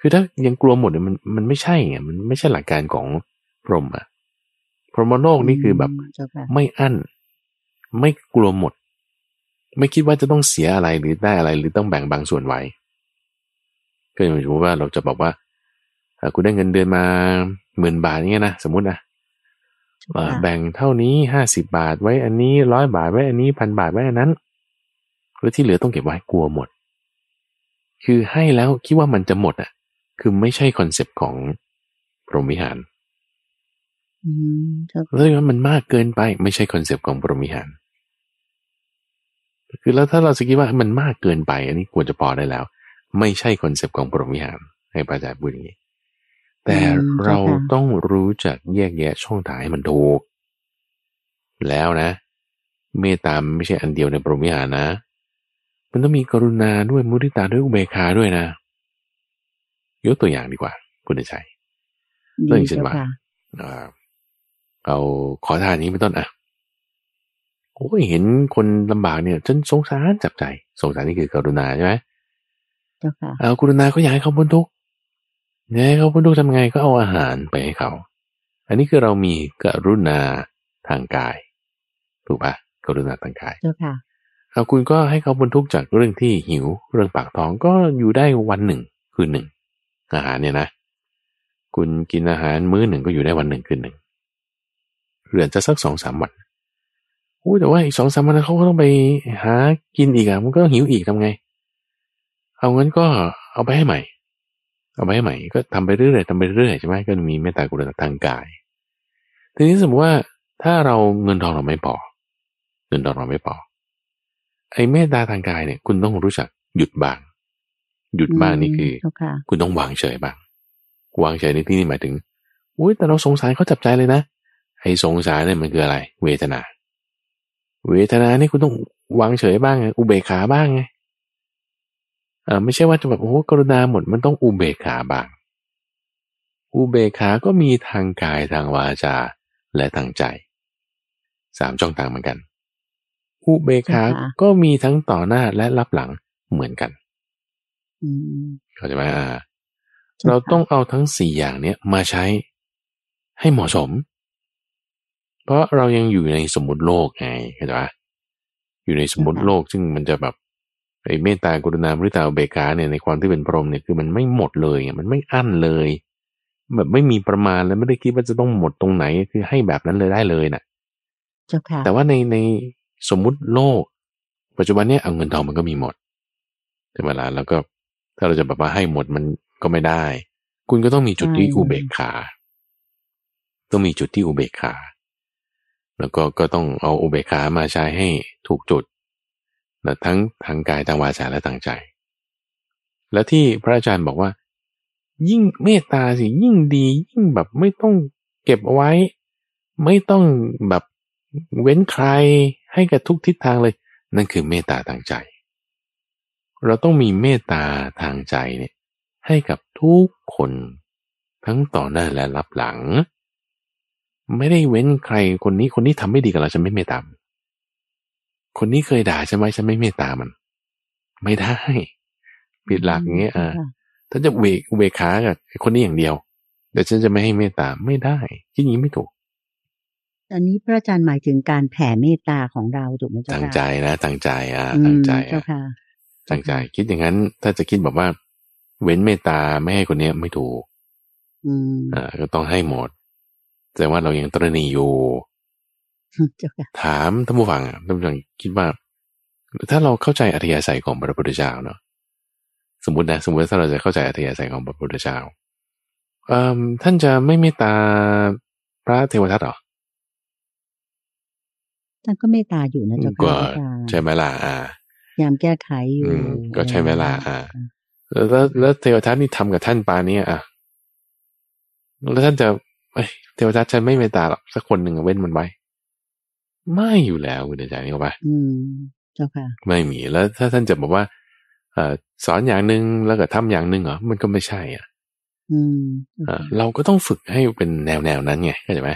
คือถ้ายังกลัวหมดเนี่ยมันมันไม่ใช่ไงมันไม่ใช่หลักการของพรหมอะพรหมโลกนี่คือแบบเจ้าค่ะไม่อั้น ไม่กลัวหมด ไม่คิดว่าจะต้องเสียอะไรหรือได้อะไรหรือต้องแบ่งบางส่วนไว้ก็อย่างสมมติว่าเราจะบอกว่าเอ่อคุณได้เงินเดือนมาหมื่นบาทอย่างเงี้ยนะสมมตินะเอ่อ แบ่งเท่านี้ห้าสิบาทไว้อันนี้ร้อยบาทไว้อันนี้พันบาทไว้อันนั้นแล้วที่เหลือต้องเก็บไว้กลัวหมด คือให้แล้วคิดว่ามันจะหมดอะ คือไม่ใช่ concept ของพรหมวิหารอืมเจ้าค่ะแล้วว่ามันมากเกินไป ไม่ใช่ concept ของพรหมวิหาร คือแล้วถ้าเราจะคิดว่ามันมากเกินไป อันนี้ควรจะพอได้แล้ว ไม่ใช่ concept ของพรหมวิหาร ให้พระอาจารย์พูดอย่างนี้ แต่เราต้องรู้จักแยกแยะช่องทางให้มันถูก แล้วนะ เมตตามไม่ใช่อันเดียวในพรหมวิหารนะ มันต้องมีกรุณาด้วยมุทิตาด้วยอุเบกขาด้วยนะยกตัวอย่างดีกว่า คุณเดชัยเรื่องเช่นว่าจ้ค่ะอ่าเอาขอทานนี้เป็นต้นอะโอ้ยเห็นคนลำบากเนี่ยจนสงสารจับใจ สงสารนี่คือกรุณาใช่ไหมเจ้าค่ะเอากรุณาก็อยากให้เขาพ้นทุกข์ เนี่ยให้เขาพ้นทุกข์ทำไงก็เอาอาหารไปให้เขา อันนี้คือเรามีกรุณาทางกาย ถูกปะกรุณาทางกายเจ้าค่ะเอาคุณก็ให้เขาพ้นทุกข์จากเรื่องที่หิว เรื่องปากท้องก็อยู่ได้วันหนึ่งคืนหนึ่ง อาหารเนี่ยนะ คุณกินอาหารมื้อหนึ่งก็อยู่ได้วันหนึ่งคืนหนึ่งเหลือจะสักสองสามวันอู้แต่ว่าอีกสองสามวันเขาก็ต้องไปหากินอีกอะมันก็หิวอีกทำไง เอางั้นก็เอาไปให้ใหม่ เอาไปให้ใหม่ก็ทำไปเรื่อยๆทำไปเรื่อยๆใช่ไหมก็มีเมตตากรุณาทางกาย ทีนี้สมมติว่าถ้าเราเงินทองเราไม่พอเงินทองเราไม่พอไอ้เมตตาทางกายเนี่ย คุณต้องรู้จักหยุดบ้าง หยุดบ้างนี่คือเจ้าค่ะคุณต้องวางเฉยบ้าง วางเฉยในที่นี้หมายถึงอุ้ยแต่เราสงสารเขาจับใจเลยนะไอ้สงสารเนี่ยมันคืออะไร เวทนา เวทนานี่คุณต้องวางเฉยบ้างไงอุเบกขาบ้างไง อ่าไม่ใช่ว่าจะแบบโอ้โหกรุณาหมดมันต้องอุเบกขาบ้าง อุเบกขา ก็มีทางกายทางวาจาและทางใจสามช่องทางเหมือนกัน อุเบกขาก็มีทั้งต่อหน้าและรับหลังเหมือนกันอืมเข้าใจไหมอ่าจ้ค่ะเราต้องเอาทั้งสี่อย่างเนี้ยมาใช้ให้เหมาะสม เพราะเรายังอยู่ในสมมติโลกไงเข้าใจปะอยู่ในสมมติโลกซึ่งมันจะแบบ ไอ้เมตตากรุณามุทิตาอุเบกขาเนี่ยในความที่เป็นพรหมเนี่ยคือมันไม่หมดเลยไงมันไม่อั้นเลย แบบไม่มีประมาณแล้วไม่ได้คิดว่าจะต้องหมดตรงไหนคือให้แบบนั้นเลยได้เลยน่ะเจ้าค่ะแต่ว่าในในสมมุติโลก ปัจจุบันเนี่ยเอาเงินทองมันก็มีหมดใช่ไหมล่ะแล้วก็ถ้าเราจะแบบว่าให้หมดมันก็ไม่ได้ คุณก็ต้องมีจุดที่อุเบกขาต้องมีจุดที่อุเบกขา แล้วก็ก็ต้องเอาอุเบกขามาใช้ให้ถูกจุด นะทั้งทางกายทางวาจาและทางใจ และที่พระอาจารย์บอกว่า ยิ่งเมตตาสิยิ่งดี ยิ่งแบบไม่ต้องเก็บเอาไว้ ไม่ต้องแบบเว้นใครให้กับทุกทิศทางเลย นั่นคือเมตตาทางใจ เราต้องมีเมตตาทางใจเนี่ยให้กับทุกคนทั้งต่อหน้าและรับหลัง ไม่ได้เว้นใครคนนี้คนนี้ทำไม่ดีกับเราฉันไม่เมตตา คนนี้เคยด่าฉันไหมฉันไม่เมตตามัน ไม่ได้ผิดหลักอย่างเงี้ยอ่าถ้าจะเวกเวขากับคนนี้อย่างเดียวเดี๋ยวฉันจะไม่ให้เมตตาไม่ได้ที่นี้ไม่ถูกอันนี้พระอาจารย์หมายถึงการแผ่เมตตาของเราถูกไหมเจ้าค่ะตั้งใจนะตั้งใจอะตั้งใจเจ้าค่ะตั้งใจ คิดอย่างนั้น ถ้าจะคิดแบบว่า เว้นเมตตาไม่ให้คนเนี้ยไม่ถูกอืมอ่าก็ต้องให้หมดแต่ว่าเรายังตรณีอยู่ ถามท่านผู้ฟังท่านผู้ฟังคิดว่า ถ้าเราเข้าใจอัธยาศัยของพระพุทธเจ้าเนาะสมมตินะสมมติถ้าเราจะเข้าใจอัธยาศัยของพระพุทธเจ้าเอ่อท่านจะไม่เมตตาพระเทวทัตหรอท่านก็เมตตาอยู่นะเจ้าค่ะใช่ไหมล่ะอ่ายามแก้ไขอยู่ก็ใช่ไหมล่ะอ่าแล้วแล้วเทวทัตนี่ทำกับท่านปานี้อะแล้วท่านจะเทวทัตฉันไม่เมตตาหรอกสักคนหนึ่งเว้นมันไว้ ไม่อยู่แล้วคุณอาจารย์นี่ก็ปะอืมเจ้าค่ะไม่มีแล้ว ถ้าท่านจะบอกว่าเอสอนอย่างหนึ่งแล้วก็ทำอย่างหนึ่งเหรอมันก็ไม่ใช่อะ อืมเราก็ต้องฝึกให้เป็นแนวแนวนั้นไงเข้าใจไหม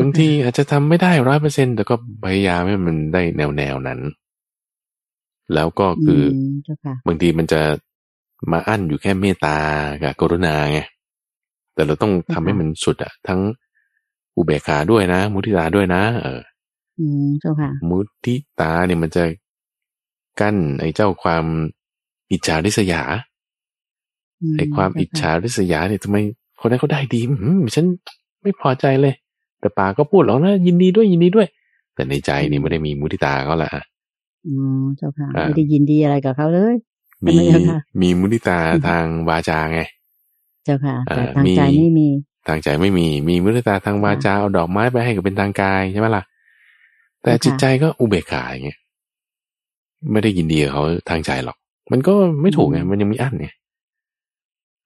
บางทีอาจจะทำไม่ได้ร้อยเปอร์เซ็นแต่ก็พยายามให้มันได้แนวแนวนั้น แล้วก็คือบางทีมันจะมาอั้นอยู่แค่เมตตากับกรุณาไงแต่เราต้องทำให้มันสุดอะทั้ง อุเบกขาด้วยนะ มุทิตาด้วยนะ เอออืมเจ้าค่ะมุทิตาเนี่ยมันจะกั้นไอ้เจ้าความอิจฉาริษยาไอ้ความอิจฉาริษยาเนี่ยทำไมคนนั้นเขาได้ดีอืมฉันไม่พอใจเลย แต่ปากก็พูดหรอกนะยินดีด้วยยินดีด้วย แต่ในใจนี่ไม่ได้มีมุทิตาเขาละอืมเจ้าค่ะไม่ได้ยินดีอะไรกับเขาเลยมีมีมุทิตาทางวาจาไง เจ้าค่ะ แต่ทางใจไม่มี ทางใจไม่มีมีมุทิตาทางวาจาเอาดอกไม้ไปให้กับเป็นทางกายใช่ไหมล่ะ แต่จิตใจก็อุเบกขาอย่างเงี้ยไม่ได้ยินดีกับเขาทางใจหรอก มันก็ไม่ถูกไงมันยังมีอั้นไง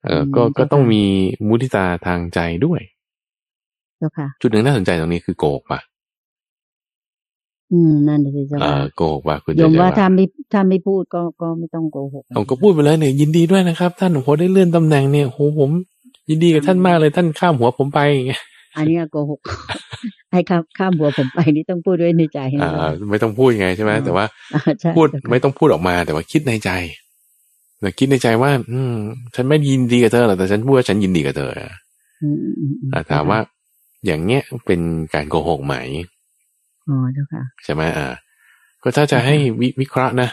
เออก็ก็ต้องมีมุทิตาทางใจด้วยจุดหนึ่งน่าสนใจตรงนี้คือโกกปะอืมนั่นสิเจ้าค่ะโกหกว่าคุณยมว่าถ้าไม่ถ้าไม่พูดก็ก็ไม่ต้องโกหกผมก็พูดไปแล้วเนี่ยยินดีด้วยนะครับ ท่านโอ้โหได้เลื่อนตำแหน่งเนี่ยโหผม ยินดีกับท่านมากเลยท่านข้ามหัวผมไปอันนี้โกหกให้ข้ามข้ามหัวผมไปนี่ต้องพูดด้วยในใจอ่าไม่ต้องพูดไงใช่ไหมแต่ว่าพูดไม่ต้องพูดออกมา แต่ว่าคิดในใจแต่คิดในใจว่า อืม ฉันไม่ยินดีกับเธอหรอกแต่ฉันพูดว่าฉันยินดีกับเธออ่าถามว่าอย่างเงี้ยเป็นการโกหกไหมอ๋อเจ้าค่ะใช่ไหมอ่าก็ถ้าจะให้วิวิเคราะห์นะ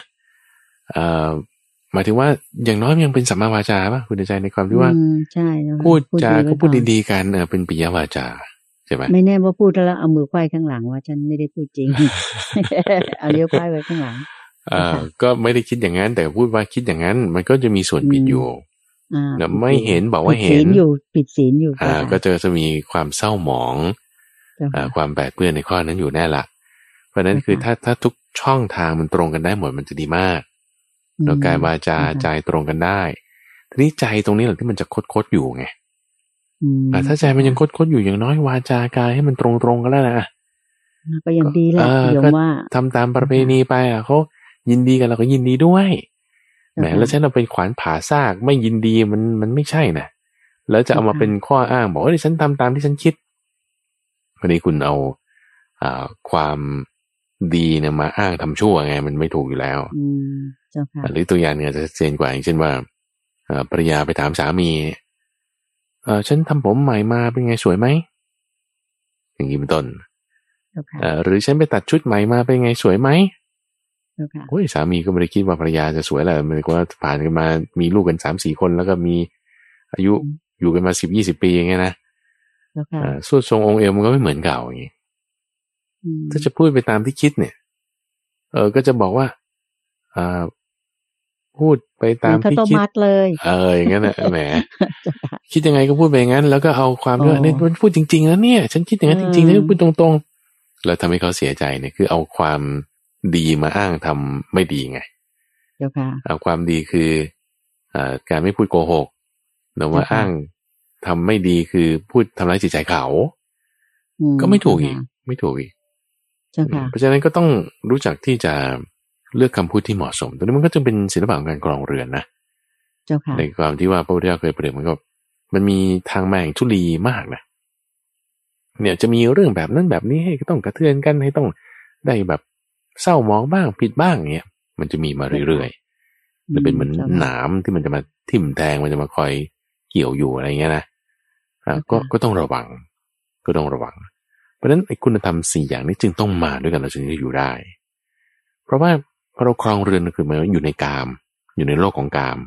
อ่า หมายถึงว่าอย่างน้อยยังเป็นสัมมาวาจาป่ะคุณใจในความที่ว่าใช่พูดจาก็พูดดีๆกันเออเป็นปิยวาจาใช่ไหมไม่แน่ว่าพูดแล้วเอามือควายข้างหลังว่าฉันไม่ได้พูดจริงเอาเลี้ยวควายไว้ข้างหลังอ่าก็ไม่ได้คิดอย่างนั้น แต่พูดว่าคิดอย่างนั้น มันก็จะมีส่วนผิดอยู่อ่าไม่เห็นบอกว่าเห็นอยู่ปิดศีลอยู่อ่า ก็จะจะมีความเศร้าหมองอ่าความแปดเปื้อนในข้อนั้นอยู่แน่ละเพราะนั้นคือถ้าถ้าทุกช่องทางมันตรงกันได้หมดมันจะดีมาก แล้วกายวาจาใจตรงกันได้ทีนี้ใจตรงนี้แหละที่มันจะคดคดอยู่ไงถ้าใจมันยังคดคดอยู่อย่างน้อยวาจากายให้มันตรงตรงกันแล้วนะก็ยังดีแหละยมว่าทำตามประเพณีไปอะเขายินดีกันเราก็ยินดีด้วยแหมแล้วใช้เราเป็นขวานผ่าซากไม่ยินดีมันมันไม่ใช่นะแล้วจะเอามาเป็นข้ออ้างบอกว่าฉันทำตามที่ฉันคิดวันนี้คุณเอาอ่าความดีเนี่ยมาอ้างทำชั่วไง มันไม่ถูกอยู่แล้วอืมเจ้าค่ะ หรือตัวอย่างเนี่ยจะเจนกว่าอย่างเช่นว่าภรรยาไปถามสามีเออฉันทำผมใหม่มาเป็นไงสวยไหมอย่างนี้เป็นต้นหรือฉันไปตัดชุดใหม่มาเป็นไงสวยไหมโอ้ยสามีก็ไม่ได้คิดว่าภรรยาจะสวยแหละมันก็ผ่านกันมามีลูกกันสามสี่คน แล้วก็มีอายุอยู่กันมาสิบยี่สิบปีอย่างเงี้ยนะสุดทรงองค์เอวมันก็ไม่เหมือนเก่าอย่างนี้ถ้าจะพูดไปตามที่คิดเนี่ย เออก็จะบอกว่าอ่า พูดไปตามที่คิดเลย เอออย่างนั้นแหละแหมคิดยังไงก็พูดไปอย่างนั้น แล้วก็เอาความด้วยเนี่ยมันพูดจริงๆแล้วเนี่ย ฉันคิดอย่างนั้นจริงๆนะพูดตรงๆแล้วทำให้เขาเสียใจเนี่ยคือเอาความดีมาอ้างทำไม่ดีไงเอาความดีคืออ่าการไม่พูดโกหกแต่ว่าอ้างทำไม่ดีคือพูดทำร้ายจิตใจเขาก็ไม่ถูกอีก ไม่ถูกอีกเพราะฉะนั้นก็ต้องรู้จักที่จะ เลือกคำพูดที่เหมาะสมตรงนี้มันก็จะเป็นศิลปะของการกรองเรือนนะเจ้าค่ะในความที่ว่าพระพุทธเจ้าเคยเปรียบมันก็มันมีทางแมงทุลีมากนะเนี่ยจะมีเรื่องแบบนั้นแบบนี้ให้ต้องกระเทือนกันให้ต้องได้แบบเศร้าหมองบ้างผิดบ้างเนี่ยมันจะมีมาเรื่อยๆจะเป็นเหมือนหนามที่มันจะมาทิ่มแทงมันจะมาคอยเกี่ยวอยู่อะไรเงี้ยนะก็ก็ต้องระวัง ก็ต้องระวัง เพราะฉะนั้นไอ้คุณธรรมสี่อย่างนี้จึงต้องมาด้วยกันเราจึงจะอยู่ได้ เพราะว่า พอเราครองเรือนคือมันอยู่ในกาม อยู่ในโลกของกาม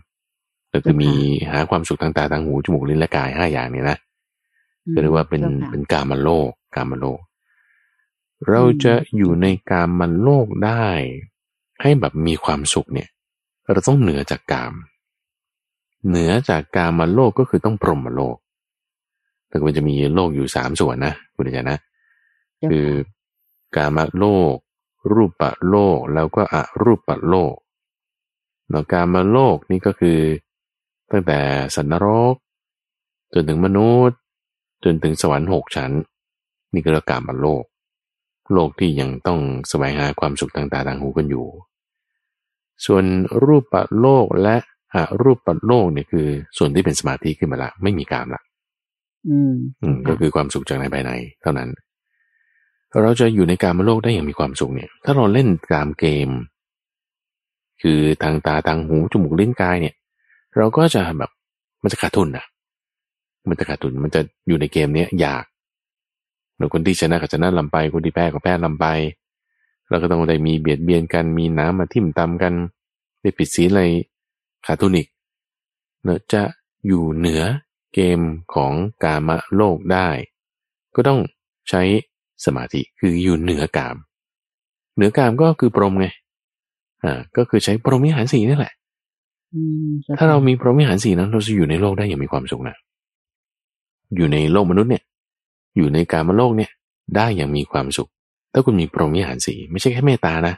ก็คือมีหาความสุขทางตาทางหูจมูกลิ้นและกายห้าอย่างนี้นะก็เรียกว่าเป็นเป็นกามาโลก กามาโลก เราจะอยู่ในกามันโลกได้ ให้แบบมีความสุขเนี่ย เราต้องเหนือจากกาม เหนือจากกามาโลกก็คือต้องปรมโลกแต่มันจะมีโลกอยู่สามส่วนนะคุณอาจารย์นะ คือกามาโลก รูปะโลกแล้วก็อรูปะโลกแล้วกามาโลกนี่ก็คือ ตั้งแต่สันนรก จนถึงมนุษย์ จนถึงสวรรค์หกชั้น นี่ก็เรียกกามาโลก โลกที่ยังต้องแสวงหาความสุขทางตาทางหูกันอยู่ ส่วนรูปปะโลกและอรูปปะโลกเนี่ยคือ ส่วนที่เป็นสมาธิขึ้นมาละ ไม่มีกามละอืมอืมก็คือความสุขจากในภายในเท่านั้น เราจะอยู่ในการมโลกได้อย่างมีความสุขเนี่ย ถ้าเราเล่นกามเกม คือทางตาทางหูจมูกลิ้นกายเนี่ย เราก็จะแบบมันจะขาดทุนนะมันจะขาดทุนมันจะอยู่ในเกมเนี้ยยากแล้วคนที่ชนะก็ชนะลำไปคนที่แพ้ก็แพ้ลำไปเราก็ต้องได้มีเบียดเบียนกันมีน้ำมาทิ่มตำกันได้ผิดศีลอะไรขาดทุนอีกเนอะจะอยู่เหนือเกมของกามะโลกได้ ก็ต้องใช้ สมาธิคืออยู่เหนือกาม เหนือกามก็คือปรมไงอ่าก็คือใช้ปรมิหารสีนี่แหละอืมถ้าเรามีพรหมิหารสีนั้นเราจะอยู่ในโลกได้อย่างมีความสุขนะอยู่ในโลกมนุษย์เนี่ย อยู่ในการมโลกเนี่ย ได้อย่างมีความสุข ถ้าคุณมีพรหมิหารสีไม่ใช่แค่เมตตานะ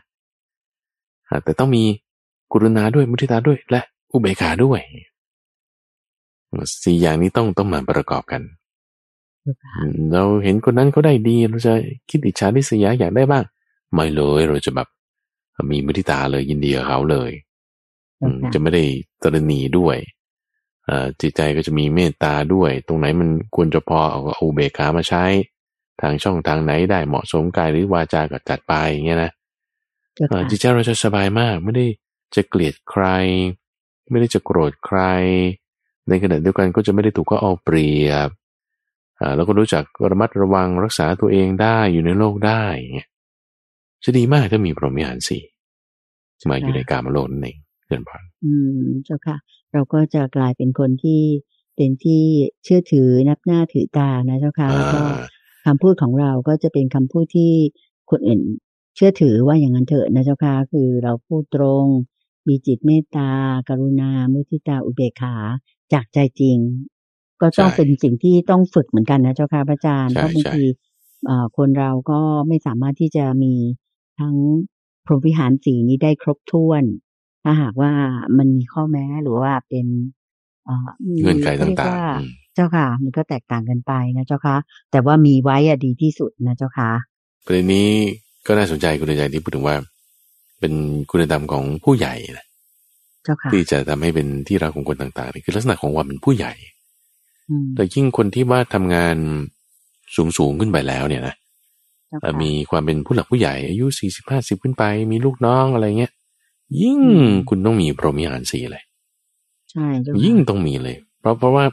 แต่ต้องมีกรุณาด้วยมุทิตาด้วยและอุเบกขาด้วยสี่อย่างนี้ต้องต้องมาประกอบกัน เราเห็นคนนั้นเขาได้ดี เราจะคิดอิจฉาริษยาอยากได้บ้าง ไม่เลยเราจะแบบมีมุทิตาเลยยินดีกับเขาเลยจะไม่ได้ตรณีด้วยจิตใจก็จะมีเมตตาด้วย ตรงไหนมันควรจะพอเอาอุเบกขามาใช้ ทางช่องทางไหนได้เหมาะสมกายหรือวาจาก็จัดไปอย่างเงี้ยนะจิตใจเราจะสบายมาก ไม่ได้จะเกลียดใคร ไม่ได้จะโกรธใคร ในขณะเดียวกันก็จะไม่ได้ถูกก็เอาเปรียบ แล้วก็รู้จักระมัดระวังรักษาตัวเองได้อยู่ในโลกได้เงี้ยจะดีมากถ้ามีพรหมิหารสี่มาอยู่ในการมโลกนั่นเองเกินพนอืมเจ้าค่ะ เราก็จะกลายเป็นคนที่เป็นที่เชื่อถือนับหน้าถือตานะเจ้าค่ะแล้วก็คำพูดของเราก็จะเป็นคำพูดที่คนอื่นเชื่อถือว่าอย่างนั้นเถอะนะเจ้าค่ะคือเราพูดตรง มีจิตเมตตา กรุณา มุทิตาอุเบกขาจากใจจริง ก็ต้องเป็นสิ่งที่ต้องฝึกเหมือนกันนะเจ้าค่ะพระอาจารย์เพราะบางทีคนเราก็ไม่สามารถที่จะมีทั้งพรหมวิหารสีนี้ได้ครบถ้วน ถ้าหากว่ามันมีข้อแม้หรือว่าเป็นเงื่อนไขต่างๆเจ้าค่ะ มันก็แตกต่างกันไปนะเจ้าค่ะ แต่ว่ามีไว้อะดีที่สุดนะเจ้าค่ะประเด็นนี้ก็น่าสนใจคุณใจที่พูดถึงว่า เป็นคุณธรรมของผู้ใหญ่นะที่จะทำให้เป็นที่รักของคนต่างๆนี่คือลักษณะของความเป็นผู้ใหญ่ แต่ยิ่งคนที่ว่าทำงานสูงๆขึ้นไปแล้วเนี่ยนะมีความเป็นผู้หลักผู้ใหญ่ อายุสี่สิบห้าสิบขึ้นไป มีลูกน้องอะไรเงี้ยยิ่งคุณต้องมีพรหมิหารสีเลยใช่ยิ่งต้องมีเลย เพราะเพราะว่า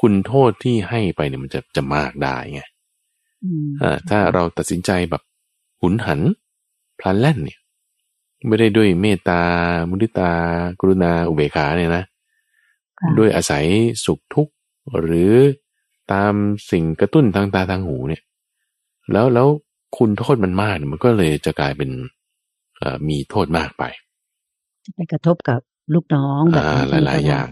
คุณโทษที่ให้ไปเนี่ยมันจะจะมากได้ไงอ่าถ้าเราตัดสินใจแบบหุนหัน พลันแล่นเนี่ย ไม่ได้ด้วยเมตตา มุทิตา กรุณาอุเบกขาเนี่ยนะ ด้วยอาศัยสุขทุกข์ หรือตามสิ่งกระตุ้นทางตาทางหูเนี่ย แล้วแล้วคุณโทษมันมากมันก็เลยจะกลายเป็นมีโทษมากไป จะไปกระทบกับลูกน้องแบบหลายหลายอย่าง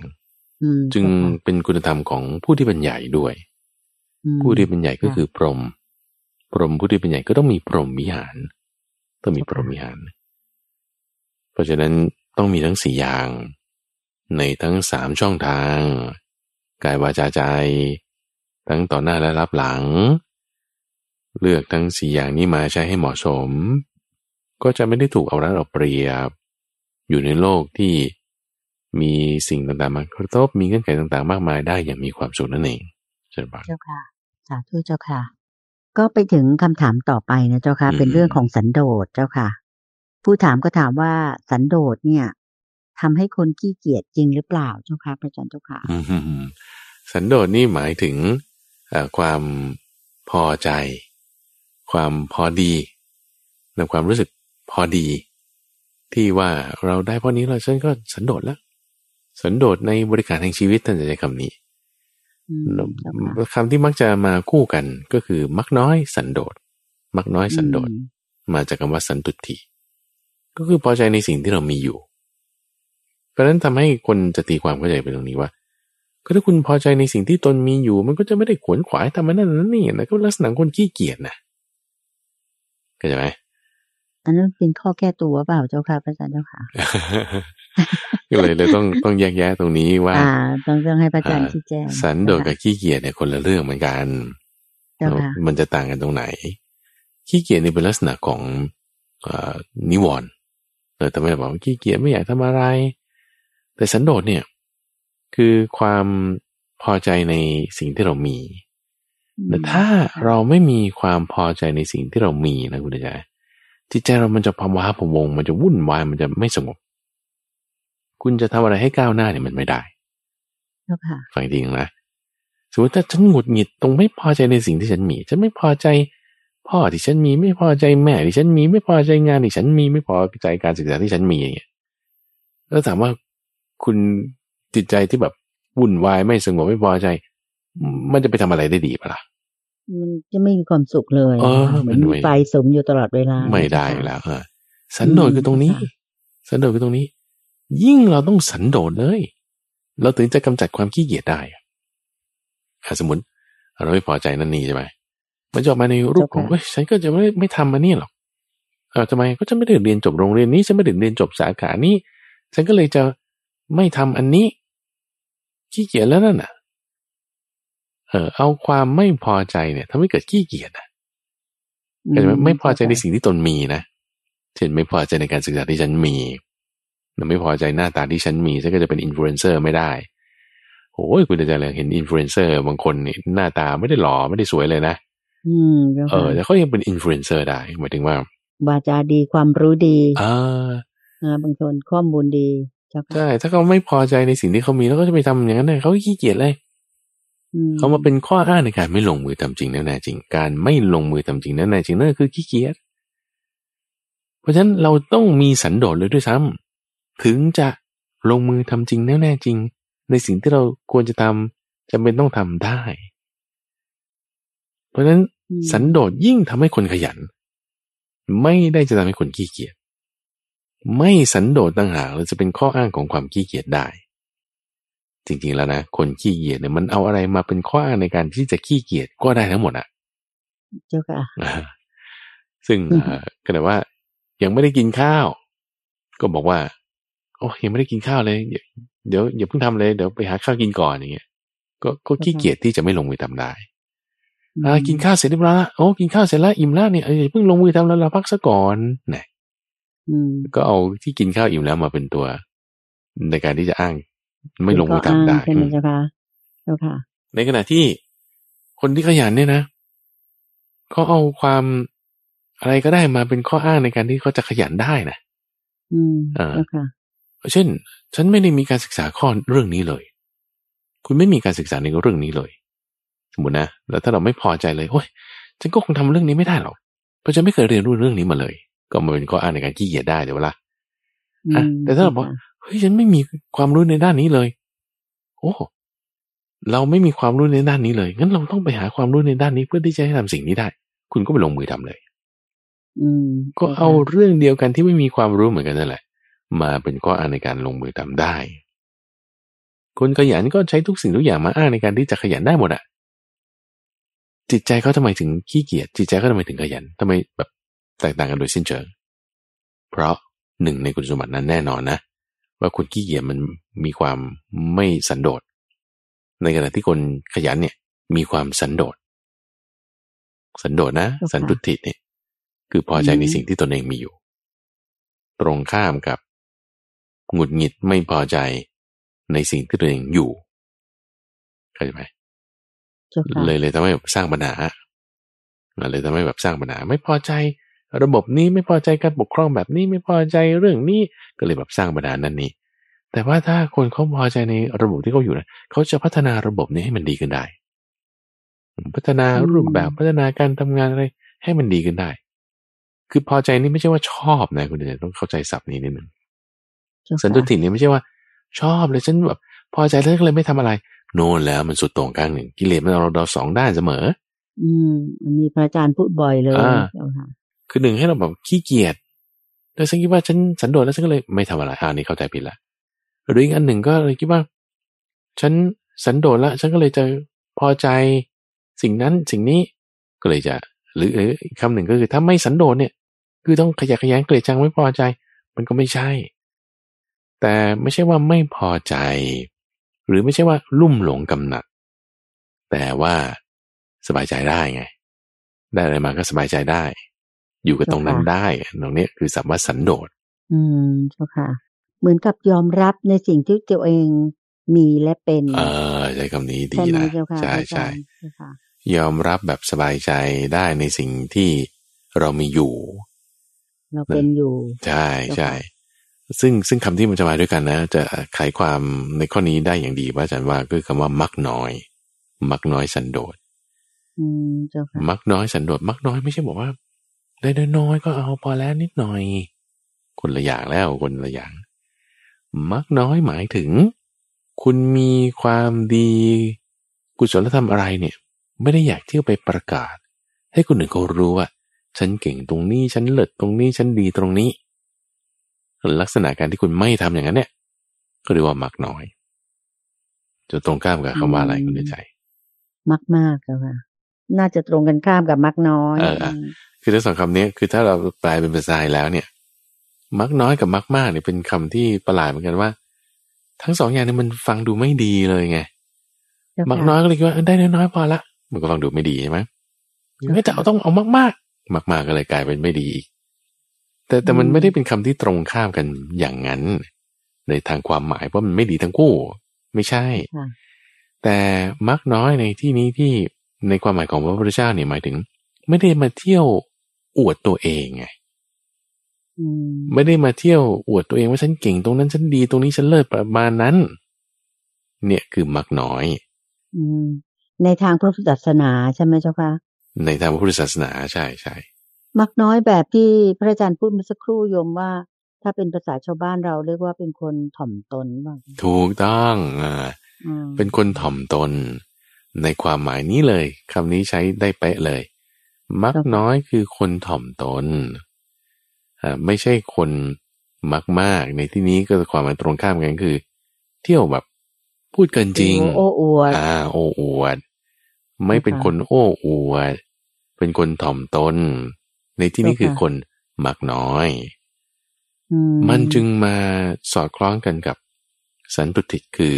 จึงเป็นคุณธรรมของผู้ที่เป็นใหญ่ด้วย ผู้ที่เป็นใหญ่ก็คือพรหมพรหมผู้ที่เป็นใหญ่ก็ต้องมีพรหมวิหาร ต้องมีพรหมวิหาร เพราะฉะนั้นต้องมีทั้งสี่อย่าง ในทั้งสามช่องทาง กายวาจาใจ ทั้งต่อหน้าและรับหลัง เลือกทั้งสี่อย่างนี้มาใช้ให้เหมาะสม ก็จะไม่ได้ถูกเอารัดเอาเปรียบ อยู่ในโลกที่มีสิ่งต่างๆมากระทบมีเงื่อนไขต่างๆ มากมายได้อย่างมีความสุขนั่นเองเช่นบังเจ้าค่ะสาธุเจ้าค่ะ ก็ไปถึงคำถามต่อไปนะเจ้าค่ะอืมเป็นเรื่องของสันโดษเจ้าค่ะ ผู้ถามก็ถามว่าสันโดษเนี่ย ทำให้คนขี้เกียจจริงหรือเปล่าเจ้าค่ะพระอาจารย์เจ้าค่ะอืมสันโดษนี่หมายถึงเอ่อความพอใจ ความพอดีในความรู้สึกพอดี ที่ว่าเราได้พอนี้เราฉันก็สันโดษแล้ว สันโดษในบริการแห่งชีวิตท่านจะใช้คำนี้อืมเจ้าค่ะคำที่มักจะมาคู่กันก็คือ มักน้อยสันโดษมักน้อยสันโดษอืมมาจากคำว่าสันตุติก็คือพอใจในสิ่งที่เรามีอยู่เพ ราะฉะนั้นทำให้คนจะตีความเข้าใจไปตรงนี้ว่า ก็ถ้าคุณพอใจในสิ่งที่ตนมีอยู่ มันก็จะไม่ได้ขวนขวายทำมันนั่นนั่นนี่นะก็ลักษณะคนขี้เกียจนะเข้าใจไหมอันนั้นเป็นข้อแก้ตัวเปล่าเจ้าค่ะพระอาจารย์เจ้าค่ะก็เลยเลยต้องต้องแยกแยะตรงนี้ว่าอ่าต้องต้องให้พระอาจารย์อ่าชี้แจงสันโดษกับขี้เกียจเนี่ยคนละเรื่องเหมือนกันเจ้าค่ะมันจะต่างกันตรงไหน ขี้เกียจนี่เป็นลักษณะของเอ่อนิวรณ์เออแต่ไม่ได้บอกว่าขี้เกียจไม่อยากทำอะไร แต่สันโดษเนี่ย คือความพอใจในสิ่งที่เรามี แต่ถ้าเราไม่มีความพอใจในสิ่งที่เรามีนะคุณอาจารย์จิตใจเรามันจะพะว้าพะวง มันจะวุ่นวาย มันจะไม่สงบ คุณจะทำอะไรให้ก้าวหน้าเนี่ยมันไม่ได้เจ้าค่ะฟังดีนะสมมติถ้าฉันหงุดหงิดตรงไม่พอใจในสิ่งที่ฉันมี ฉันไม่พอใจพ่อที่ฉันมีไม่พอใจแม่ที่ฉันมีไม่พอใจงานที่ฉันมีไม่พอใจการศึกษาที่ฉันมีอย่างเงี้ยแล้วถามว่า คุณจิตใจที่แบบวุ่นวายไม่สงบไม่พอใจ มันจะไปทำอะไรได้ดีปะล่ะมันจะไม่มีความสุขเลยเออเหมือนมันมีไม่ไฟสมอยู่ตลอดเวลา ไม่ได้เจ้าค่ะแล้วเออสันโดษคือตรงนี้อืมสันโดษคือตรงนี้ ยิ่งเราต้องสันโดษเลย เราถึงจะกำจัดความขี้เกียจได้อะอะสมมติเราไม่พอใจนั่นนี่ใช่ไหมมันจะออกมาในรูปของเฮ้ยฉันก็จะไม่ไม่ทำมันนี่หรอกเออทำไมก็จะไม่ได้เรียนจบโรงเรียนนี้ฉันไม่ได้เรียนจบสาขานี้ ฉันก็เลยจะ ไม่ทำอันนี้ขี้เกียจแล้วนั่นน่ะ เออ เอาความไม่พอใจเนี่ยทำให้เกิดขี้เกียจนะเข้าใจไหมไม่พอใจในสิ่งที่ตนมีนะเช่นไม่พอใจในการศึกษาที่ฉันมีหรือไม่พอใจหน้าตาที่ฉันมีฉันก็จะเป็นอินฟลูเอนเซอร์ไม่ได้โอ้ยคุณอาจารย์เห็นอินฟลูเอนเซอร์บางคนนี่หน้าตาไม่ได้หล่อไม่ได้สวยเลยนะอืมเจ้าเอค่ะอแต่เขายังเป็นอินฟลูเอนเซอร์ได้หมายถึงว่า วาจาดีความรู้ดีอ่าอ่าบางคนข้อมูลดีเจ้าค่ะ ใช่ถ้าเขาไม่พอใจในสิ่งที่เขามีแล้วก็จะไปทำอย่างนั้นเลยเขาขี้เกียจเลยอืเขามาเป็นข้ออ้างในการไม่ลงมือทำจริงแน่ๆจริง การไม่ลงมือทำจริงแน่ๆจริงนั่นคือขี้เกียจเพราะฉะนั้นเราต้องมีสันโดษเลยด้วยซ้ำถึงจะลงมือทำจริงแน่ๆจริง ในสิ่งที่เราควรจะทำจำเป็นต้องทำได้ เพราะฉะนั้นอืมสันโดษยิ่งทำให้คนขยัน ไม่ได้จะทำให้คนขี้เกียจ ไม่สันโดษต่างหากเราจะเป็นข้ออ้างของความขี้เกียจได้ จริงๆแล้วนะคนขี้เกียจเนี่ยมันเอาอะไรมาเป็นข้ออ้างในการที่จะขี้เกียจก็ได้ทั้งหมดอะเจ้าค่ะอ่าซึ่งอืมเอ่อก็แต่ว่า ยังไม่ได้กินข้าว ก็บอกว่า โอ้ยังไม่ได้กินข้าวเลย เดี๋ยวเดี๋ยวอย่าเพิ่งทำเลยเดี๋ยวไปหาข้าวกินก่อนอย่างเงี้ยก็ก็ขี้เกียจที่จะไม่ลงมือทำได้อ่ากินข้าวเสร็จเรียบร้อยละโอ้กินข้าวเสร็จแล้วอิ่มแล้วเนี่ยเอออย่าเพิ่งลงมือทำแล้วเราพักซะก่อนนะอืม ก็เอาที่กินข้าวอิ่มแล้วมาเป็นตัว ในการที่จะอ้างไม่ลงมือทำได้เป็นข้ออ้างใช่ไหมเจ้าค่ะเจ้าค่ะ ในขณะที่คนที่ขยันเนี่ยนะเขาเอาความอะไรก็ได้มาเป็นข้ออ้างในการที่เขาจะขยันได้นะอืมอ่าเจ้าค่ะเช่น ฉันไม่ได้มีการศึกษาข้อเรื่องนี้เลย คุณไม่มีการศึกษาในเรื่องนี้เลย สมมตินะแล้วถ้าเราไม่พอใจเลยโอ้ยฉันก็คงทำเรื่องนี้ไม่ได้หรอกเพราะฉันไม่เคยเรียนรู้เรื่องนี้มาเลย ก็มาเป็นข้ออ้างในการขี้เกียจได้เดี๋ยวเวลาอะอืมแต่ถ้าเราบอกเฮ้ยฉันไม่มีความรู้ในด้านนี้เลย โอ้เราไม่มีความรู้ในด้านนี้เลยงั้นเราต้องไปหาความรู้ในด้านนี้เพื่อที่จะให้ทำสิ่งนี้ได้ คุณก็ไปลงมือทำเลย อืม ก็เอาเรื่องเดียวกันที่ไม่มีความรู้เหมือนกันนั่นแหละ มาเป็นข้ออ้างในการลงมือทำได้ คนขยันก็ใช้ทุกสิ่งทุกอย่างมาอ้างในการที่จะขยันได้หมดอะจิตใจเขาทำไมถึงขี้เกียจจิตใจเขาทำไมถึงขยันทำไมแบบ แตกต่างกันโดยสิ้นเชิง เพราะหนึ่งในคุณสมบัตินั้นแน่นอนนะ ว่าคนขี้เกียจมันมีความไม่สันโดษ ในขณะที่คนขยันเนี่ยมีความสันโดษ สันโดษนะเจ้าค่ะสันตุติเนี่ยคือพอใจในอืมสิ่งที่ตนเองมีอยู่ ตรงข้ามกับหงุดหงิดไม่พอใจในสิ่งที่ตัวเองอยู่เข้าใจไหมเลยเลยทำให้แบบสร้างปัญหาเลยทำให้แบบสร้างปัญหาไม่พอใจ ระบบนี้ไม่พอใจการปกครองแบบนี้ไม่พอใจเรื่องนี้ก็เลยแบบสร้างปัญหานั่นนี่แต่ว่าถ้าคนเขาพอใจในระบบที่เขาอยู่นะเขาจะพัฒนาระบบนี้ให้มันดีขึ้นได้ พัฒนารูปแบบพัฒนาการทำงานอะไรให้มันดีขึ้นได้ คือพอใจนี่ไม่ใช่ว่าชอบนะคุณเดชต้องเข้าใจศัพท์นี้นิดนึงสันตุตินี่ไม่ใช่ว่า ชอบเลยฉันแบบพอใจแล้วก็เลยไม่ทำอะไร โน่นแล้วมันสุดตรงกลางหนึ่งกิเลสมันเราเราสองด้านเสมอ อืมอันนี้พระอาจารย์พูดบ่อยเลย คือหนึ่งให้เราแบบขี้เกียจแล้วฉันคิดว่าฉันสันโดษแล้วฉันก็เลยไม่ทำอะไรอ่านี่เข้าใจผิดละหรืออีกอันหนึ่งก็เลยคิดว่า ฉันสันโดษละฉันก็เลยจะพอใจสิ่งนั้นสิ่งนี้ก็เลยจะ หรืออีกคำหนึ่งก็คือถ้าไม่สันโดษเนี่ย คือต้องขยักขยันเกลียดจังไม่พอใจ มันก็ไม่ใช่ แต่ไม่ใช่ว่าไม่พอใจ หรือไม่ใช่ว่าลุ่มหลงกำหนัด แต่ว่าสบายใจได้ไง ได้อะไรมาก็สบายใจได้ อยู่กับตรงนั้นได้ตรงนี้คือสัมว่าสันโดษ อืมเจ้าค่ะ เหมือนกับยอมรับในสิ่งที่ตัวเองมีและเป็นเออใช้คำนี้ดีนะใช่ใช่ยอมรับแบบสบายใจได้ในสิ่งที่เรามีอยู่ เราเป็นอยู่ ใช่ใช่ซึ่งซึ่งคำที่มันจะมาด้วยกันนะ จะไขความในข้อนี้ได้อย่างดีว่าอาจารย์ว่าคือคำว่ามักน้อย มักน้อยสันโดษมักน้อยสันโดษมักน้อยไม่ใช่บอกว่า ได้น้อยก็เอาพอแล้วนิดหน่อย คนละอย่างแล้วคนละอย่าง มักน้อยหมายถึง คุณมีความดี กุศลธรรมอะไรเนี่ย ไม่ได้อยากเที่ยวไปประกาศ ให้คนอื่นเขารู้ว่า ฉันเก่งตรงนี้ฉันเลิศตรงนี้ฉันดีตรงนี้ ลักษณะการที่คุณไม่ทำอย่างนั้นเนี่ย ก็เรียกว่ามักน้อยจะตรงข้ามกับคำว่าอะไรคุณใจ มักมากค่ะ น่าจะตรงกันข้ามกับมักน้อยเออคือทั้งสองคำนี้คือถ้าเราแปลเป็นภาษาแล้วเนี่ย มักน้อยกับมักมากเนี่ยเป็นคำที่ประหลาดเหมือนกันว่า ทั้งสองอย่างนี้มันฟังดูไม่ดีเลยไงมักน้อยก็เลยคิดว่าได้น้อยพอละมันก็ฟังดูไม่ดีใช่ไหมไม่แต่เอาต้องเอามากมากมากมากก็เลยกลายเป็นไม่ดีแต่แต่มันไม่ได้เป็นคำที่ตรงข้ามกันอย่างนั้น ในทางความหมายเพราะมันไม่ดีทั้งคู่ ไม่ใช่ แต่มักน้อยในที่นี้ที่ ในความหมายของพระพุทธเจ้าเนี่ยหมายถึง ไม่ได้มาเที่ยวอวดตัวเองไงไม่ได้มาเที่ยวอวดตัวเองว่าฉันเก่งตรงนั้นฉันดีตรงนี้ฉันเลิศประมาณนั้น เนี่ยคือมักน้อยอืมในทางพระพุทธศาสนาใช่ไหมเจ้าคะในทางพระพุทธศาสนาใช่ใช่มักน้อยแบบที่พระอาจารย์พูดเมื่อสักครู่โยมว่า ถ้าเป็นภาษาชาวบ้านเราเรียกว่าเป็นคนถ่อมตนบ้างถูกต้องอ่าเป็นคนถ่อมตน ในความหมายนี้เลยคำนี้ใช้ได้เป๊ะเลย มักน้อยคือคนถ่อมตนไม่ใช่คนมากๆในที่นี้ก็ความหมายตรงข้ามกันคือ เที่ยวแบบพูดเกินจริง โอ้อวดอ่าโอ้อวด ไม่เป็นคนโอ้อวด เป็นคนถ่อมตน ในที่นี้คือคนมักน้อยมันจึงมาสอดคล้องกันกับ สันตุติคือ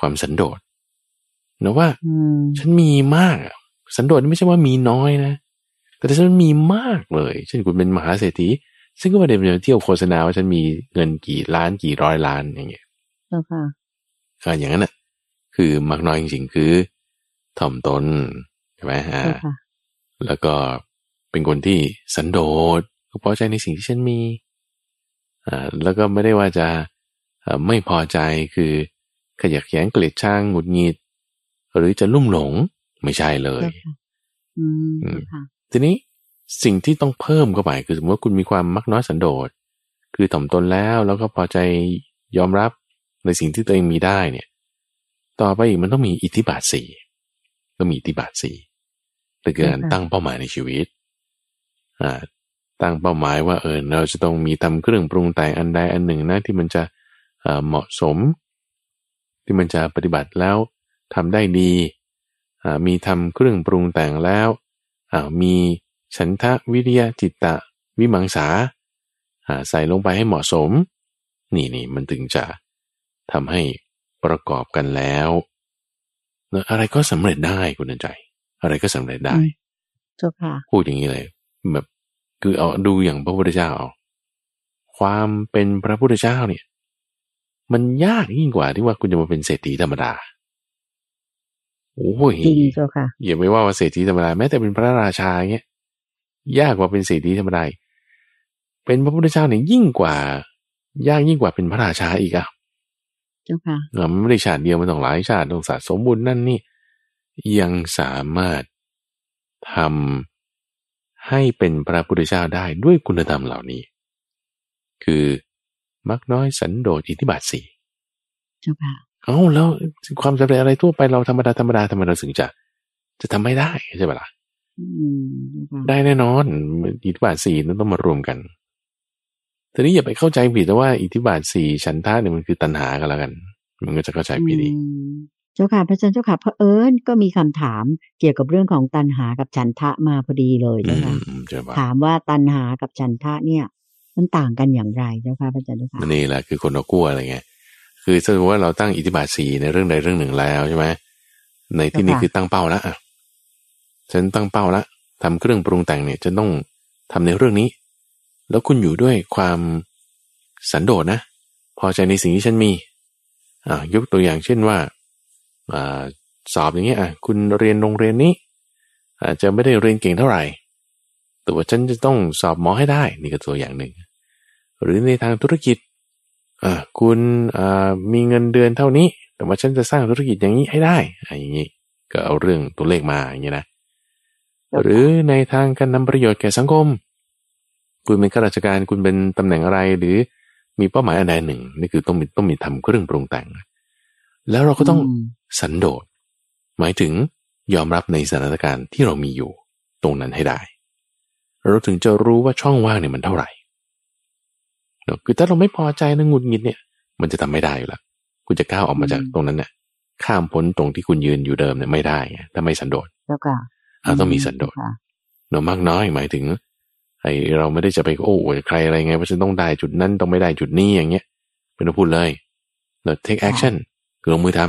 ความสันโดษ นะว่าฉันมีมาก สันโดษไม่ใช่ว่ามีน้อยนะ แต่ฉันมีมากเลยเช่นคุณเป็นมหาเศรษฐีซึ่งก็ไม่ได้เป็นเที่ยวโฆษณาว่าฉันมีเงินกี่ล้านกี่ร้อยล้านอย่างเงี้ยเจ้าค่ะก็อย่างนั้นน่ะ คือมักน้อยจริงๆคือ ถ่อมตนใช่ไหมฮะแล้วก็เป็นคนที่สันโดษก็พอใจในสิ่งที่ฉันมีอ่าแล้วก็ไม่ได้ว่าจะไม่พอใจคือขยักแย้งเกลียดช่างหงุดหงิด หรือจะลุ่มหลงไม่ใช่เลยทีนี้สิ่งที่ต้องเพิ่มเข้าไปคือสมมติว่าคุณมีความมักน้อยสันโดษ คือถ่อมตนแล้วแล้วก็พอใจยอมรับในสิ่งที่ตัวเองมีได้เนี่ย ต่อไปอีกมันต้องมีอิทธิบาทสี่ต้องมีอิทธิบาทสี่แต่การตั้งเป้าหมายในชีวิตอ่าตั้งเป้าหมายว่าเออเราจะต้องมีทำเครื่องปรุงแต่งอันใดอันหนึ่งนะที่มันจะเหมาะสม ที่มันจะปฏิบัติแล้ว ทำได้ดี มีทำเครื่องปรุงแต่งแล้ว มีฉันทะวิริยะจิตตะ วิมังสาใส่ลงไปให้เหมาะสม นี่นี่มันถึงจะทำให้ประกอบกันแล้วอะไรก็สำเร็จได้คุณใจ อะไรก็สำเร็จได้เจ้าค่ะพูดอย่างนี้เลย แบบคือเอาดูอย่างพระพุทธเจ้าเอาความเป็นพระพุทธเจ้าเนี่ย มันยากยิ่งกว่าที่ว่าคุณจะมาเป็นเศรษฐีธรรมดา โอ้ยจริงเจ้าค่ะอย่าไม่ว่าว่าเศรษฐีธรรมดาแม้แต่เป็นพระราชาเงี้ยยากกว่าเป็นเศรษฐีธรรมดาอีกเป็นพระพุทธเจ้าเนี่ยยิ่งกว่า ยากยิ่งกว่าเป็นพระราชาอีกอะเจ้าค่ะเออมันไม่ได้ชาติเดียวมันต้องหลายชาติต้องสะสมบุญนั่นนี่ ยังสามารถทำให้เป็นพระพุทธเจ้าได้ด้วยคุณธรรมเหล่านี้ คือมักน้อยสันโดษอิทธิบาทสี่เจ้าค่ะ เอ้าแล้วความสำเร็จอะไรทั่วไปเราธรรมดาธรรมดาทำไมเราถึงจะ จะทำไม่ได้ใช่ปะล่ะอืมเจ้าค่ะได้แน่นอนอิทธิบาทสี่นั้นต้องมารวมกันทีนี้อย่าไปเข้าใจผิดนะว่าอิทธิบาทสี่ฉันทะเนี่ยมันคือตัณหากันแล้วกัน มันก็จะเข้าใจผิดอีกอืมเจ้าค่ะพระอาจารย์เจ้าค่ะเพราะเอิญก็มีคำถามเกี่ยวกับเรื่องของตัณหากับฉันทะมาพอดีเลยอืเจ้ามค่ะอืมเจอปะถามว่าตัณหากับฉันทะเนี่ย มันต่างกันอย่างไรเจ้าค่ะพระอาจารย์เจ้าค่ะนี่แหละคือคนเรากลัวอะไรเงี้ย คือสมมติว่าเราตั้งอิทธิบาทสี่ในเรื่องใดเรื่องหนึ่งแล้วใช่ไหมในที่นี้คือตั้งเป้าละอะฉันตั้งเป้าละทำเครื่องปรุงแต่งเนี่ยจะต้องทำในเรื่องนี้ แล้วคุณอยู่ด้วยความสันโดษนะ พอใจในสิ่งที่ฉันมีอ่ายกตัวอย่างเช่นว่าอ่าสอบอย่างเงี้ยอะคุณเรียนโรงเรียนนี้ อาจจะไม่ได้เรียนเก่งเท่าไหร่แต่ว่าฉันจะต้องสอบหมอให้ได้ นี่ก็ตัวอย่างหนึ่ง หรือในทางธุรกิจอ่า คุณอ่ามีเงินเดือนเท่านี้ แต่ว่าฉันจะสร้างธุรกิจอย่างนี้ให้ได้อะอย่างนี้ก็เอาเรื่องตัวเลขมาอย่างนี้นะหรือในทางการนำประโยชน์แก่สังคม คุณเป็นข้าราชการคุณเป็นตำแหน่งอะไรหรือมีเป้าหมายอันใดหนึ่งนี่คือต้องมีต้องมีทำเครื่องปรุงแต่ง แล้วเราก็ต้องมสันโดษ หมายถึงยอมรับในสถานการณ์ที่เรามีอยู่ ตรงนั้นให้ได้ เราถึงจะรู้ว่าช่องว่างเนี่ยมันเท่าไหร่เนอะ คือถ้าเราไม่พอใจนะหงุดหงิดเนี่ย มันจะทำไม่ได้อยู่แล้วคุณจะก้าวออกมาจากตรงนั้นเนี่ยข้ามพ้นตรงที่คุณยืนอยู่เดิมเนี่ยไม่ได้ไงถ้าไม่สันโดษเจ้าค่ะอะต้องมีสันโดษค่ะเนอะมากน้อยหมายถึงไอเราไม่ได้จะไปโอ้ยใครอะไรไงว่าฉันต้องได้จุดนั้นต้องไม่ได้จุดนี้อย่างเงี้ยเป็นต้องพูดเลยเรา take action คือลงมือท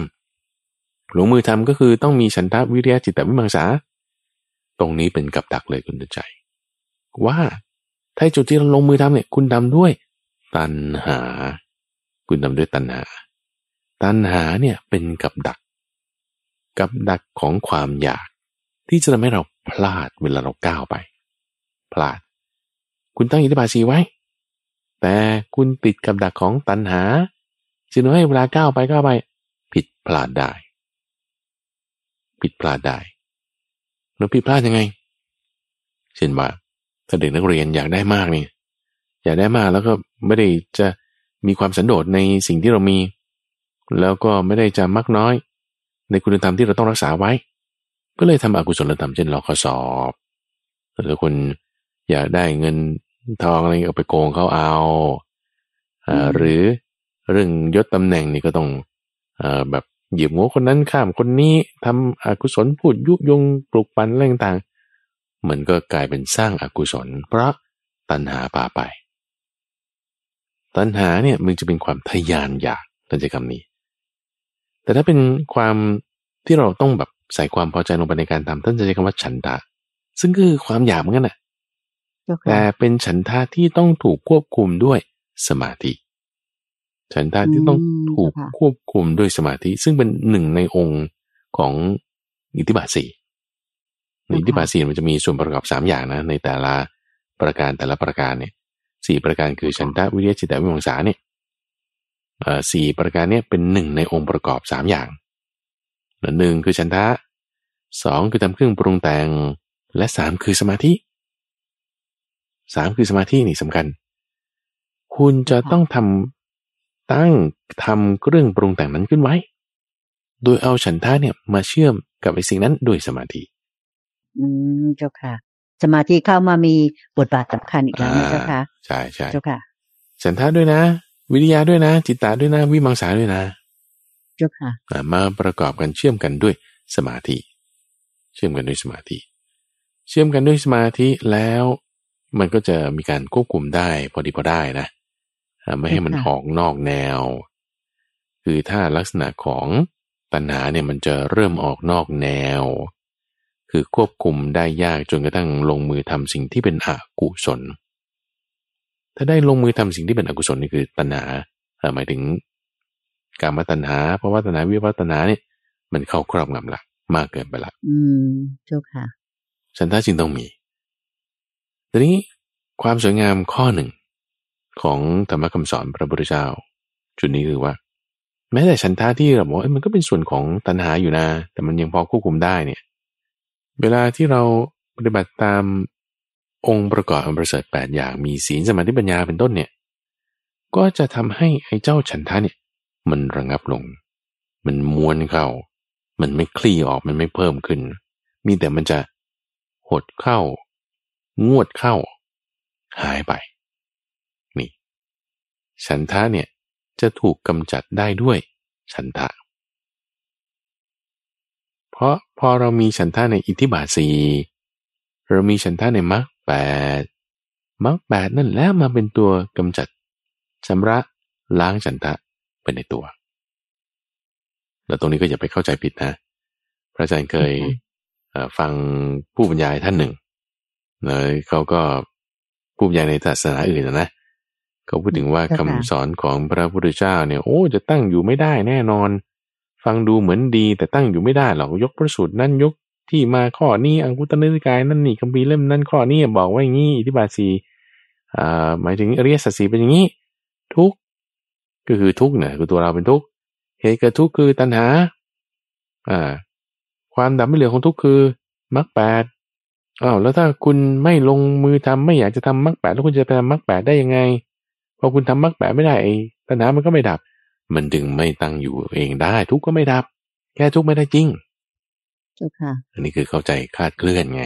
ำลงมือทำก็คือต้องมีฉันทะวิริยะจิตตวิมังสา ตรงนี้เป็นกับดักเลยคุณใจ ว่าถ้าจุดที่เราลงมือทำเนี่ย คุณทำด้วย ตัณหา คุณทำด้วยตัณหา ตัณหาเนี่ยเป็นกับดัก กับดักของความอยาก ที่จะทำให้เราพลาดเวลาเราก้าวไป พลาด คุณตั้งอิทธิบาทสีไว้ แต่คุณติดกับดักของตัณหาจึงทำให้เวลาก้าวไปก้าวไป ผิดพลาดได้ ผิดพลาดได้แล้วผิดพลาดยังไง เช่นว่าถ้าเด็กนักเรียนอยากได้มากนี่ อยากได้มากแล้วก็ไม่ได้จะมีความสันโดษในสิ่งที่เรามี แล้วก็ไม่ได้จะมักน้อย ในคุณธรรมที่เราต้องรักษาไว้ ก็เลยทำอกุศลธรรมเช่นลอกข้อสอบหรือคนอยากได้เงินทองอะไรเอาไปโกงเขาเอาอ่าหรือเรื่องยศตำแหน่งนี่ก็ต้องเอ่อแบบเหยียบหัวคนนั้นข้ามคนนี้ทำอกุศลพูดยุยงปลุกปั่นอะไรต่างๆมันก็กลายเป็นสร้างอากุศล เพราะตัณหาพาไป ตัณหาเนี่ยมันจะเป็นความทะยานอยากตันใจคำนี้ แต่ถ้าเป็นความที่เราต้องแบบใส่ความพอใจลงไปในการทำท่านจะใช้คำว่าฉันทะ ซึ่งคือความอยากเหมือนกันแหละเจ้าแต่ค่ะเป็นฉันทะที่ต้องถูกควบคุมด้วยสมาธิ ฉันทะที่ต้องถูกควบคุมด้วยสมาธิ ซึ่งเป็นหนึ่งในองค์ของอิทธิบาทสี่ในอิทธิบาทสี่มันจะมีส่วนประกอบสามอย่างนะในแต่ละประการแต่ละประการเนี่ย สี่ประการคือฉันทะวิริยะจิตตวิมังสาเนี่ยสี่ประการเนี่ยเป็นหนึ่งในองค์ประกอบสามอย่างหนึ่งคือฉันทะสองคือทำเครื่องปรุงแต่งและสามคือสมาธิสามคือสมาธินี่สำคัญ คุณจะต้องทำตั้งทำเครื่องปรุงแต่งนั้นขึ้นไว้ โดยเอาฉันทะเนี่ยมาเชื่อมกับไอ้สิ่งนั้นด้วยสมาธิ อืมเจ้าค่ะ สมาธิเข้ามามีบทบาทสำคัญอีกแล้วนะเจ้าค่ะใช่ใช่เจ้าค่ะฉันทะด้วยนะ วิริยะด้วยนะ จิตตาด้วยนะ วิมังสาด้วยนะเจ้าค่ะอะมาประกอบกันเชื่อมกันด้วยสมาธิ เชื่อมกันด้วยสมาธิ เชื่อมกันด้วยสมาธิแล้ว มันก็จะมีการควบคุมได้พอดีพอได้นะอะไม่ให้มันค่ะออกนอกแนว คือถ้าลักษณะของตัณหาเนี่ยมันจะเริ่มออกนอกแนว คือควบคุมได้ยากจนกระทั่งลงมือทำสิ่งที่เป็นอกุศล ถ้าได้ลงมือทำสิ่งที่เป็นอกุศลนี่คือตัณหาอะหมายถึง การมตัณหาภาวะตัณหาวิวัตนาเนี่ยมันเข้าครอบงำละมากเกินไปละ อืมเจ้าค่ะฉันทะจึงต้องมีทีนี้ความสวยงามข้อหนึ่ง ของธรรมคำสอนพระพุทธเจ้า จุดนี้คือว่า แม้แต่ฉันทะที่เราบอกว่ามันก็เป็นส่วนของตัณหาอยู่นะ แต่มันยังพอควบคุมได้เนี่ย เวลาที่เราปฏิบัติตามองค์ประกอบอันประเสริฐแปดอย่างมีศีลสมาธิปัญญาเป็นต้นเนี่ย ก็จะทำให้ไอ้เจ้าฉันทะเนี่ย มันระงับลง มันม้วนเข้า มันไม่คลี่ออกมันไม่เพิ่มขึ้น มีแต่มันจะหดเข้า งวดเข้า หายไป นี่ ฉันทะเนี่ยจะถูกกำจัดได้ด้วยฉันทะ ราะพอเรามีฉันทะในอิทธิบาทสีเรามีฉันทะในมรรคแปดมรรคแปดนั่นแหล้วมาเป็นตัวกำจัดชำระล้างฉันทะไปในตัว แล้วตรงนี้ก็อย่าไปเข้าใจผิดนะ พระอาจารย์เคยฟังผู้บรรยายท่านหนึ่งเลยเขาก็ผู้บรรยายในศาสนาอื่นนะเขาพูดถึงว่าคำสอนของพระพุทธเจ้าเนี่ยโอ้จะตั้งอยู่ไม่ได้แน่นอน ฟังดูเหมือนดีแต่ตั้งอยู่ไม่ได้หรอกยกพระสูตรนั่นยกที่มาข้อนี้อังคุตนิกายนั่นนี่คัมภีร์เล่มนั้นข้อนี้บอกว่าอย่างนี้อิทธิบาทสีอ่าหมายถึงอริยสัจสีเป็นอย่างนี้ ทุกก็คือทุกเนี่ยคือตัวเราเป็นทุกเหตุเกิดทุกคือตัณหาอ่าความดับไม่เหลือของทุกคือมรรคแปดอ้าวแล้วถ้าคุณไม่ลงมือทำไม่อยากจะทำมรรคแปดแล้วคุณจะไปทำมรรคแปดได้ยังไงพอคุณทำมรรคแปดไม่ได้ไอ้ตัณหามันก็ไม่ดับ มันดึงไม่ตั้งอยู่เองได้ ทุกก็ไม่ดับ แก้ทุกไม่ได้จริงเจ้าค่ะอันนี้คือเข้าใจคลาดเคลื่อนไง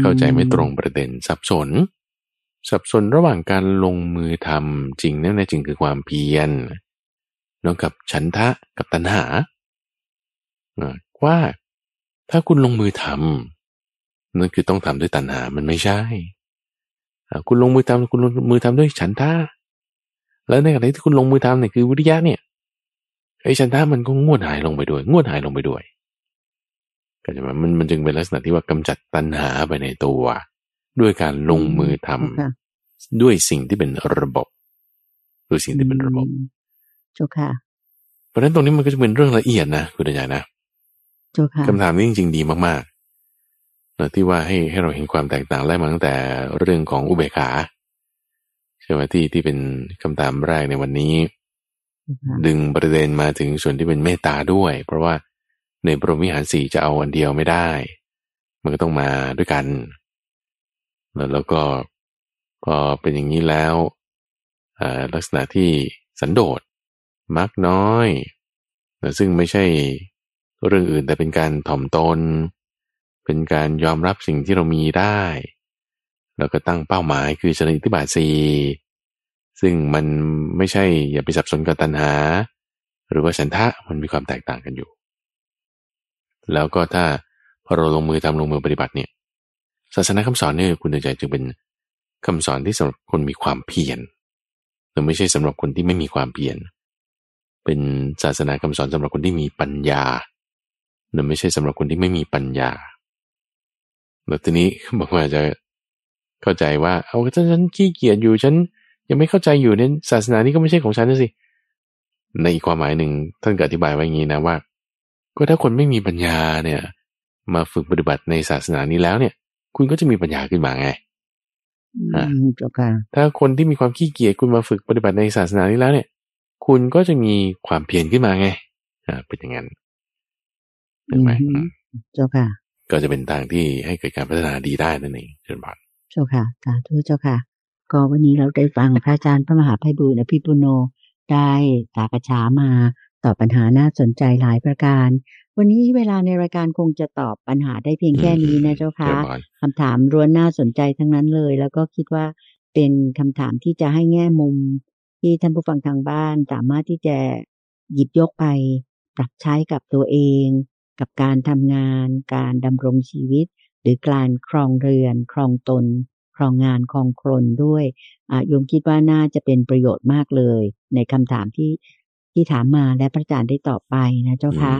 เข้าใจไม่ตรงประเด็นสับสน สับสนระหว่างการลงมือทำจริงนั่นจริงคือความเพียรแล้วกับฉันทะกับตัณหาว่าถ้าคุณลงมือทำนั่นคือต้องทำด้วยตัณหามันไม่ใช่คุณลงมือทำคุณลงมือทำด้วยฉันทะ แล้วในขณะที่คุณลงมือทำเนี่ยคือวิริยะเนี่ยไอ้ฉันทะมันก็งวดหายลงไปด้วย งวดหายลงไปด้วยก็จะมันมันจึงเป็นลักษณะที่ว่ากำจัดตัณหาไปในตัว ด้วยการลงมือทำด้วยสิ่งที่เป็นระบบด้วยสิ่งที่เป็นระบบจุค่ะ เพราะฉะนั้นตรงนี้มันก็จะเป็นเรื่องละเอียดนะคุณอาจารย์นะจุค่ะคำถามนี้จริงๆดีมากๆนะที่ว่าให้ให้เราเห็นความแตกต่างไล่มาตั้งแต่เรื่องของอุเบกขา ใช่ไหมที่ที่เป็นคำถามแรกในวันนี้ ดึงประเด็นมาถึงส่วนที่เป็นเมตตาด้วย เพราะว่าในบรมวิหารสี่จะเอาอันเดียวไม่ได้ มันก็ต้องมาด้วยกัน แล้วก็พอเป็นอย่างนี้แล้วลักษณะที่สันโดษมักน้อย ซึ่งไม่ใช่เรื่องอื่นแต่เป็นการถ่อมตน เป็นการยอมรับสิ่งที่เรามีได้ แล้วก็ตั้งเป้าหมายคือชนิทิบาสีซึ่งมันไม่ใช่อย่าไปสับสนกับตัณหา หรือว่าสันทะมันมีความแตกต่างกันอยู่ แล้วก็ถ้าพอเราลงมือทำลงมือปฏิบัติเนี่ยศาสนาคำสอนเนี่ยคุณใจจึงเป็นคำสอนที่สำหรับคนมีความเพียรหรือไม่ใช่สำหรับคนที่ไม่มีความเพียรเป็นศาสนาคำสอนสำหรับคนที่มีปัญญาหรือไม่ใช่สำหรับคนที่ไม่มีปัญญาแล้วทีนี้บอกว่าจะ เข้าใจว่าเอาถ้าฉันขี้เกียจอยู่ฉันยังไม่เข้าใจอยู่เนี่ยศาสนานี้ก็ไม่ใช่ของฉันนะสิ ในอีกความหมายหนึ่งท่านก็อธิบายไว้อย่างนี้นะว่า ก็ถ้าคนไม่มีปัญญาเนี่ย มาฝึกปฏิบัติในศาสนานี้แล้วเนี่ย คุณก็จะมีปัญญาขึ้นมาไงอ่าถ้าคนที่มีความขี้เกียจคุณมาฝึกปฏิบัติในศาสนานี้แล้วเนี่ย คุณก็จะมีความเพียรขึ้นมาไงอ่าเป็นอย่างนั้นถูกไหมเจ้าค่ะ ก็จะเป็นทางที่ให้เกิดการพัฒนาดีได้นั่นเองเชิญบาน เจ้าค่ะสาธุเจ้าค่ะ ก็วันนี้เราได้ฟังพระอาจารย์พระมหาไพบุญอภิปุโนได้ตากระชามาตอบปัญหาน่าสนใจหลายประการ วันนี้เวลาในรายการคงจะตอบปัญหาได้เพียงแค่นี้นะเจ้าค่ะคำถามร้วนน่าสนใจทั้งนั้นเลย แล้วก็คิดว่าเป็นคำถามที่จะให้แง่มุม ที่ท่านผู้ฟังทางบ้าน สามารถที่จะหยิบยกไป ปรับใช้กับตัวเอง กับการทำงาน การดำรงชีวิต หรือการครองเรือน ครองตน ครองงานครองครนด้วยโยมคิดว่าน่าจะเป็นประโยชน์มากเลย ในคำถามที่ที่ถามมาและพระอาจารย์ได้ตอบไปนะเจ้าค่ะ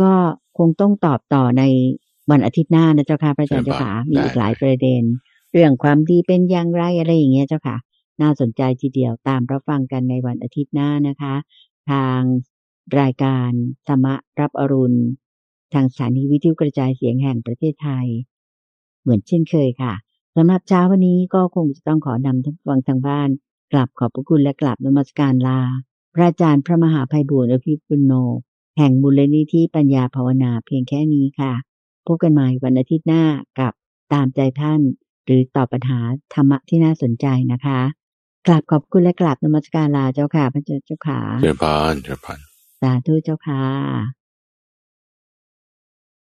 ก็คงต้องตอบต่อในวันอาทิตย์หน้านะเจ้าค่ะพระอาจารย์เจ้าค่ะมีอีกหลายประเด็น เรื่องความดีเป็นอย่างไรอะไรอย่างเงี้ยเจ้าค่ะ น่าสนใจทีเดียวตามรับฟังกันในวันอาทิตย์หน้านะคะ ทางรายการธรรมรับอรุณ ทางสถานีวิทยุกระจายเสียงแห่งประเทศไทย เหมือนเช่นเคยค่ะสำหรับเช้าวันนี้ก็คงจะต้องขอนำท่านฟังทางบ้าน กลับขอบพระคุณและกลับนมัสการลา พระอาจารย์พระมหาภัยบุญอภิปุโน แห่งมูลนิธิปัญญาภาวนาเพียงแค่นี้ค่ะ พบกันใหม่วันอาทิตย์หน้ากับตามใจท่าน หรือตอบปัญหาธรรมะที่น่าสนใจนะคะกราบขอบคุณและกราบนมัสการลาเจ้าค่ะพระเจ้าเจ้าค่ะเจริญพรเจริญพรสาธุเจ้าค่ะ